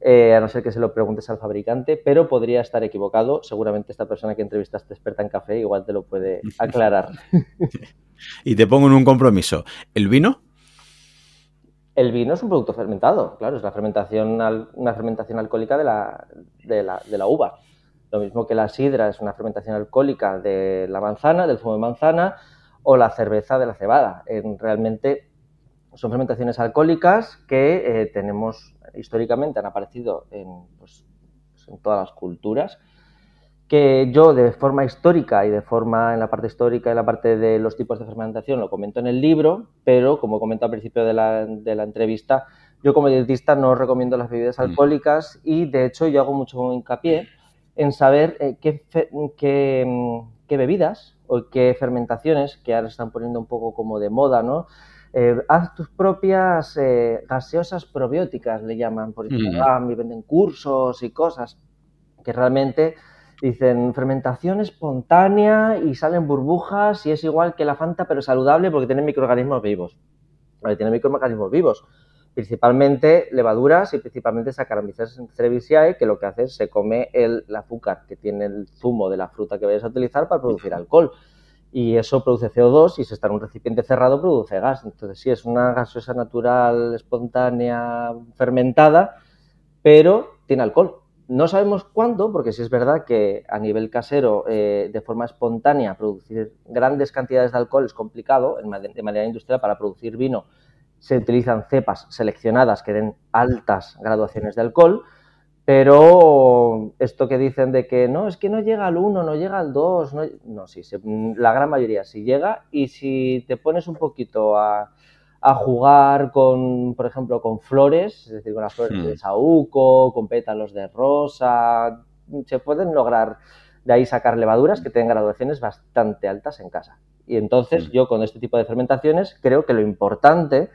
Eh, a no ser que se lo preguntes al fabricante, pero podría estar equivocado. Seguramente esta persona que entrevistaste experta en café igual te lo puede aclarar. y te pongo en un compromiso. ¿El vino? El vino es un producto fermentado, claro, es la fermentación, una fermentación alcohólica de la, de, la, de la uva. Lo mismo que la sidra es una fermentación alcohólica de la manzana, del zumo de manzana, o la cerveza de la cebada. En, realmente son fermentaciones alcohólicas que eh, tenemos históricamente, han aparecido en, pues, pues, en todas las culturas, que yo de forma histórica y de forma en la parte histórica y la parte de los tipos de fermentación lo comento en el libro, pero como comento al principio de la, de la entrevista, yo como dietista no recomiendo las bebidas mm. alcohólicas y de hecho yo hago mucho hincapié en saber eh, qué, qué, qué, bebidas o qué fermentaciones, que ahora están poniendo un poco como de moda, ¿no? Eh, haz tus propias eh, gaseosas probióticas, le llaman por Instagram, y venden cursos y cosas que realmente dicen fermentación espontánea y salen burbujas y es igual que la Fanta, pero saludable porque tiene microorganismos vivos. Vale, tiene microorganismos vivos, principalmente levaduras y principalmente Saccharomyces cerevisiae, que lo que hace es se come el, el azúcar que tiene el zumo de la fruta que vayas a utilizar para producir alcohol y eso produce CO2 y si está en un recipiente cerrado produce gas. Entonces sí, es una gaseosa natural, espontánea, fermentada, pero tiene alcohol. No sabemos cuándo, porque sí es verdad que a nivel casero, eh, de forma espontánea, producir grandes cantidades de alcohol es complicado, de manera industrial para producir vino se utilizan cepas seleccionadas que den altas graduaciones de alcohol, pero esto que dicen de que no, es que no llega al 1, no llega al 2, no, no sí, la gran mayoría sí llega y si te pones un poquito a, jugar con, por ejemplo, con flores, es decir, con las flores de hmm. saúco, con pétalos de rosa, se pueden lograr de ahí sacar levaduras que tengan graduaciones bastante altas en casa. Y entonces hmm. yo con este tipo de fermentaciones creo que lo importante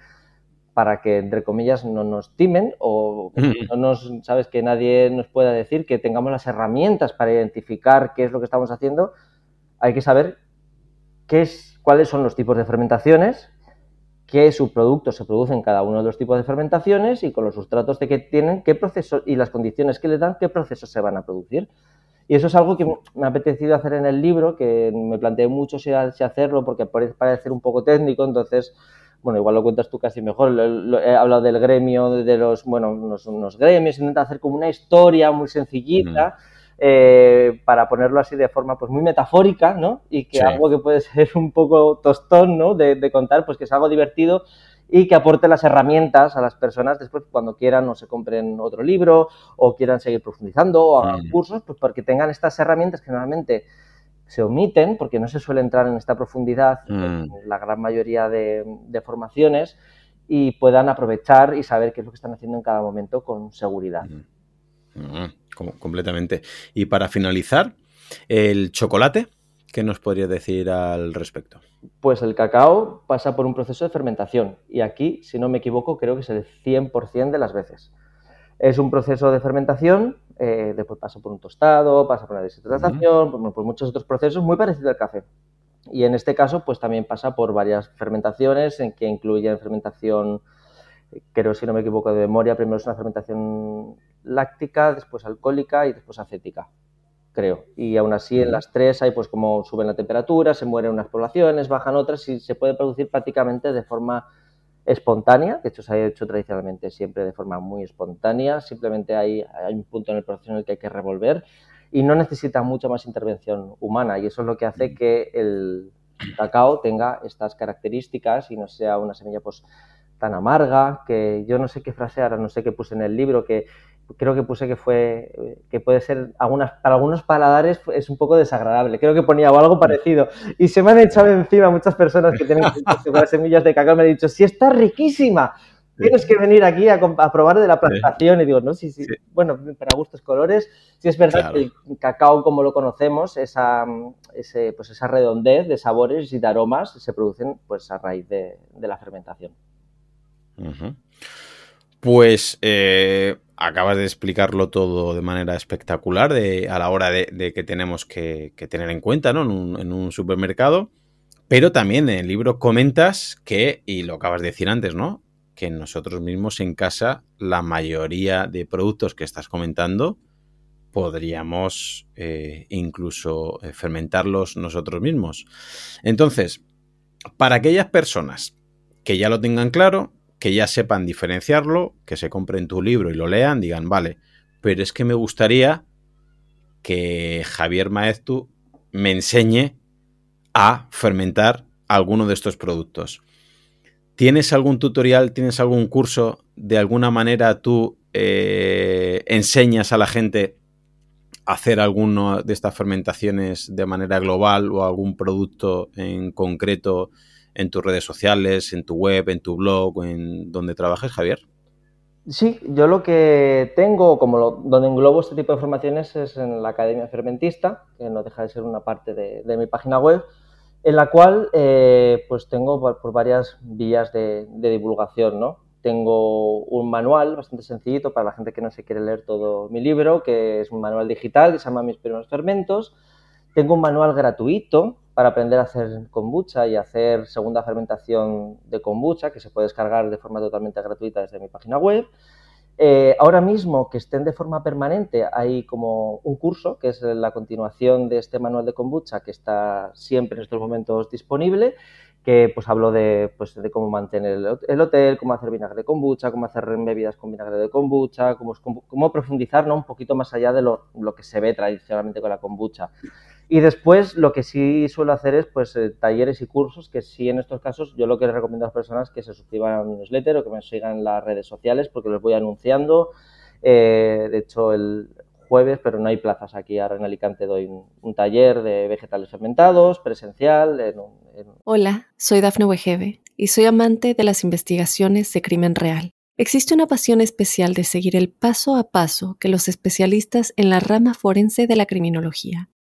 para que, entre comillas, no nos timen o no nos, sabes, que nadie nos pueda decir que tengamos las herramientas para identificar qué es lo que estamos haciendo, hay que saber qué es, cuáles son los tipos de fermentaciones, qué subproductos se producen en cada uno de los tipos de fermentaciones y con los sustratos de que tienen, qué procesos y las condiciones que le dan, qué procesos se van a producir. Y eso es algo que me ha apetecido hacer en el libro, que me planteé mucho si, hacerlo porque parece un poco técnico, entonces bueno, igual lo cuentas tú casi mejor, he hablado del gremio, de los, bueno, unos, gremios, intenta hacer como una historia muy sencillita, eh, para ponerlo así de forma pues muy metafórica, ¿no? Y que algo que puede ser un poco tostón, ¿no? De, contar, pues que es algo divertido y que aporte las herramientas a las personas después cuando quieran o se compren otro libro o quieran seguir profundizando o hagan cursos, pues porque tengan estas herramientas que normalmente se omiten porque no se suele entrar en esta profundidad en mm. la gran mayoría de, formaciones y puedan aprovechar y saber qué es lo que están haciendo en cada momento con seguridad. completamente. Y para finalizar, el chocolate, ¿qué nos podría decir al respecto? Pues el cacao pasa por un proceso de fermentación y aquí, si no me equivoco, creo que es el 100% de las veces. Es un proceso de fermentación, eh, después pasa por un tostado, pasa por una deshidratación, por, muchos otros procesos muy parecidos al café. Y en este caso, pues también pasa por varias fermentaciones, en que incluyen fermentación, creo si no me equivoco de memoria, primero es una fermentación láctica, después alcohólica y después acética, creo. Y aún así en las tres hay pues como suben la temperatura, se mueren unas poblaciones, bajan otras y se puede producir prácticamente de forma espontánea, de hecho se ha hecho tradicionalmente siempre de forma muy espontánea, simplemente hay, hay un punto en el proceso en el que hay que revolver y no necesita mucha más intervención humana y eso es lo que hace que el cacao tenga estas características y no sea una semilla pues tan amarga que yo no sé qué frase ahora no sé qué puse en el libro que creo que puse que fue que puede ser algunas para algunos paladares es un poco desagradable. Creo que ponía algo parecido. Y se me han echado encima muchas personas que tienen semillas de cacao. Me han dicho si está riquísima. Tienes que venir aquí a, probar de la plantación. Y digo, no, sí, sí, bueno, para gustos colores. Sí es verdad que el cacao, como lo conocemos, esa, ese, pues esa redondez de sabores y de aromas se producen pues a raíz de, la fermentación. Pues eh, acabas de explicarlo todo de manera espectacular de, a la hora de, que tenemos que, tener en cuenta ¿no? en, un, supermercado. Pero también en el libro comentas que, y lo acabas de decir antes, ¿no? que nosotros mismos en casa, la mayoría de productos que estás comentando, podríamos eh, incluso eh, fermentarlos nosotros mismos. Entonces, para aquellas personas que ya lo tengan claro, que ya sepan diferenciarlo, que se compren tu libro y lo lean, digan, vale, pero es que me gustaría que Javier Maeztu me enseñe a fermentar alguno de estos productos. ¿Tienes algún tutorial, tienes algún curso? ¿De alguna manera tú eh, enseñas a la gente a hacer alguna de estas fermentaciones de manera global o algún producto en concreto en tus redes sociales, en tu web, en tu blog en donde trabajes, Javier? Sí, yo lo que tengo, como lo, donde englobo este tipo de formaciones, es en la Academia Fermentista, que no deja de ser una parte de mi página web en la cual eh, pues tengo por, varias vías de, divulgación, ¿no? Tengo un manual bastante sencillito para la gente que no se quiere leer todo mi libro, que es un manual digital que se llama Mis primeros fermentos. Tengo un manual gratuito para aprender a hacer kombucha y hacer segunda fermentación de kombucha, que se puede descargar de forma totalmente gratuita desde mi página web. Eh, ahora mismo que estén de forma permanente hay como un curso que es la continuación de este manual de kombucha que está siempre en estos momentos disponible que pues hablo de, pues, de cómo mantener el, hotel, cómo hacer vinagre de kombucha, cómo hacer bebidas con vinagre de kombucha, cómo, cómo profundizar ¿no? un poquito más allá de lo, lo, que se ve tradicionalmente con la kombucha. Y después lo que sí suelo hacer es pues eh, talleres y cursos, que sí en estos casos yo lo que les recomiendo a las personas es que se suscriban a mi newsletter o que me sigan en las redes sociales porque los voy anunciando. Eh, de hecho, el jueves, pero no hay plazas aquí ahora en Alicante, doy un, taller de vegetales fermentados, presencial. Hola, soy Dafne Wegebe y soy amante de las investigaciones de crimen real. Existe una pasión especial de seguir el paso a paso que los especialistas en la rama forense de la criminología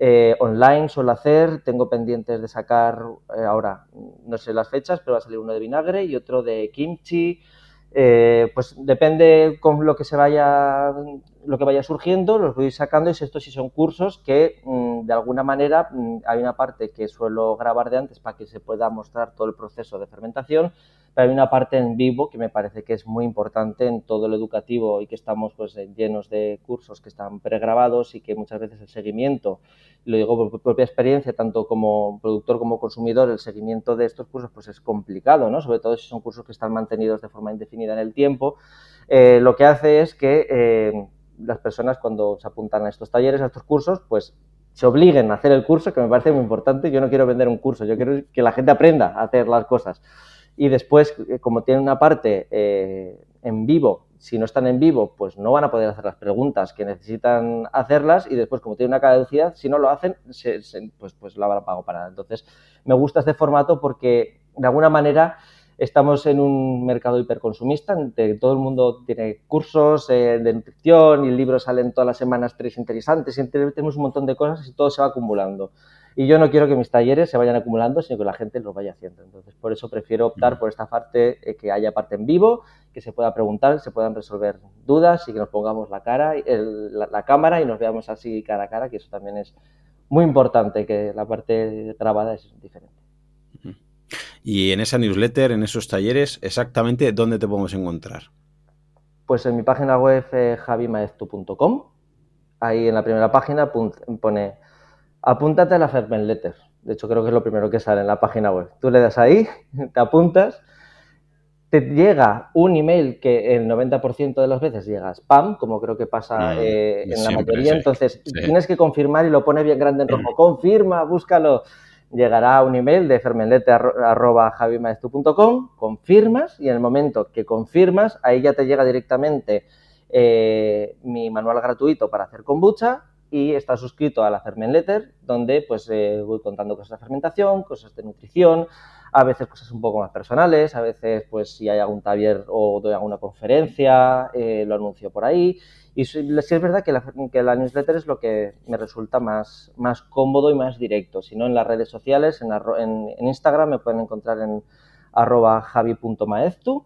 Eh, online suelo hacer, tengo pendientes de sacar eh, ahora, no sé las fechas, pero va a salir uno de vinagre y otro de kimchi. Eh, pues depende con lo que se vaya lo que vaya surgiendo, los voy sacando y estos sí son cursos que mm, de alguna manera mm, hay una parte que suelo grabar de antes para que se pueda mostrar todo el proceso de fermentación pero hay una parte en vivo que me parece que es muy importante en todo lo educativo y que estamos pues llenos de cursos que están pregrabados y que muchas veces el seguimiento, lo digo por propia experiencia, tanto como productor como consumidor, el seguimiento de estos cursos pues es complicado, ¿no? Sobre todo si son cursos que están mantenidos de forma indefinida en el tiempo. Eh, lo que hace es que eh, las personas cuando se apuntan a estos talleres, a estos cursos, pues se obliguen a hacer el curso, que me parece muy importante. Yo no quiero vender un curso, yo quiero que la gente aprenda a hacer las cosas. Y después, eh, como tiene una parte eh, en vivo, si no están en vivo, pues no van a poder hacer las preguntas que necesitan hacerlas y después, como tiene una caducidad, si no lo hacen, pues, pues la van a pagar para. Entonces, me gusta este formato porque, de alguna manera, Estamos en un mercado hiperconsumista, en todo el mundo tiene cursos eh, de nutrición y libros salen todas las semanas tres interesantes, y tenemos un montón de cosas y todo se va acumulando. Y yo no quiero que mis talleres se vayan acumulando, sino que la gente los vaya haciendo. Entonces, por eso prefiero optar por esta parte, eh, que haya parte en vivo, que se pueda preguntar, se puedan resolver dudas y que nos pongamos la cara, la, cámara y nos veamos así cara a cara, que eso también es muy importante, que la parte grabada es diferente. Y en esa newsletter, en esos talleres, exactamente dónde te podemos encontrar. Pues en mi página web eh, javimaeztu.com. Ahí en la primera página pone apúntate a la Ferment Letter. De hecho, creo que es lo primero que sale en la página web. Tú le das ahí, te apuntas, te llega un email que el 90% de las veces llega spam, como creo que pasa mm, eh, en la mayoría. Entonces, tienes que confirmar y lo pone bien grande en rojo. Confirma, búscalo llegará un email de fermenlete.javimaestu.com, confirmas y en el momento que confirmas, ahí ya te llega directamente eh, mi manual gratuito para hacer kombucha y estás suscrito a la Fermenletter, donde pues eh, voy contando cosas de fermentación, cosas de nutrición, a veces cosas un poco más personales, a veces pues si hay algún taller o doy alguna conferencia, eh, lo anuncio por ahí y sí, es verdad que la, newsletter es lo que me resulta más, más cómodo y más directo. Si no, en las redes sociales, en, Instagram me pueden encontrar en arroba javi.maeztu,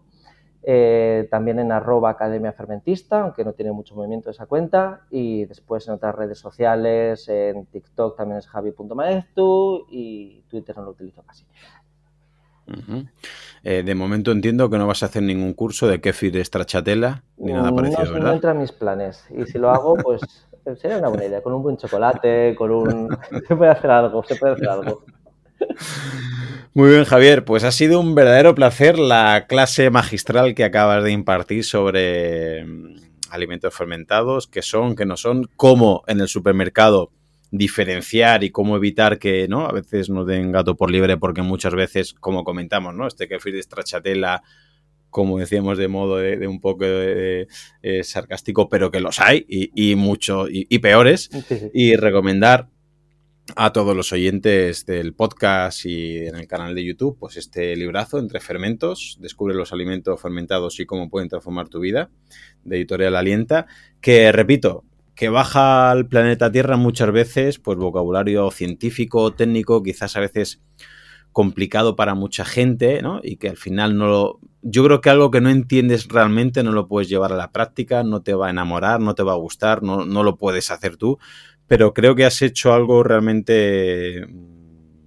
eh, también en arroba academia fermentista, aunque no tiene mucho movimiento esa cuenta, y después en otras redes sociales, en TikTok también es javi.maeztu y Twitter no lo utilizo casi. Eh, de momento entiendo que no vas a hacer ningún curso de kefir stracciatella ni nada parecido, no, ¿verdad? No entra en mis planes. Y si lo hago, pues sería una buena idea. Con un buen chocolate, con un... se puede hacer algo, se puede hacer algo. Muy bien, Javier. Pues ha sido un verdadero placer la clase magistral que acabas de impartir sobre mm, alimentos fermentados, qué son, qué no son, cómo en el supermercado diferenciar y cómo evitar que, ¿no? A veces nos den gato por libre porque muchas veces, como comentamos, ¿no? Este kefir de stracciatella, como decíamos de modo de, un poco de, sarcástico, pero que los hay y, mucho y, peores. Y recomendar a todos los oyentes del podcast y en el canal de YouTube, pues este librazo entre fermentos, descubre los alimentos fermentados y cómo pueden transformar tu vida, de Editorial Alienta, que repito, que baja al planeta Tierra muchas veces, pues vocabulario científico, técnico, quizás a veces complicado para mucha gente, ¿no? Y que al final no lo... Yo creo que algo que no entiendes realmente no lo puedes llevar a la práctica, no te va a enamorar, no te va a gustar, no, no lo puedes hacer tú, pero creo que has hecho algo realmente,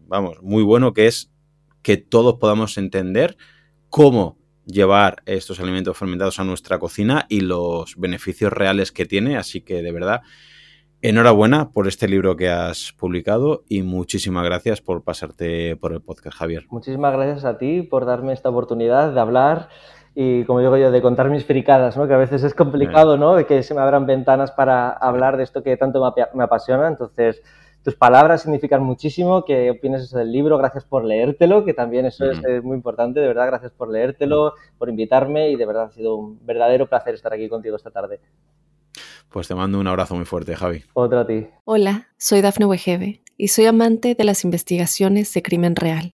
vamos, muy bueno, que es que todos podamos entender cómo llevar estos alimentos fermentados a nuestra cocina y los beneficios reales que tiene. Así que de verdad, enhorabuena por este libro que has publicado y muchísimas gracias por pasarte por el podcast, Javier. Muchísimas gracias a ti por darme esta oportunidad de hablar y, como digo yo, de contar mis fricadas, ¿no? que a veces es complicado, ¿no? de que se me abran ventanas para hablar de esto que tanto me apasiona. Entonces, tus palabras significan muchísimo, que opines eso del libro, gracias por leértelo, que también eso es eh, muy importante, de verdad, gracias por leértelo, por invitarme y de verdad ha sido un verdadero placer estar aquí contigo esta tarde. Pues te mando un abrazo muy fuerte, Javi. Otro a ti. Hola, soy Dafne Wegebe y soy amante de las investigaciones de crimen real.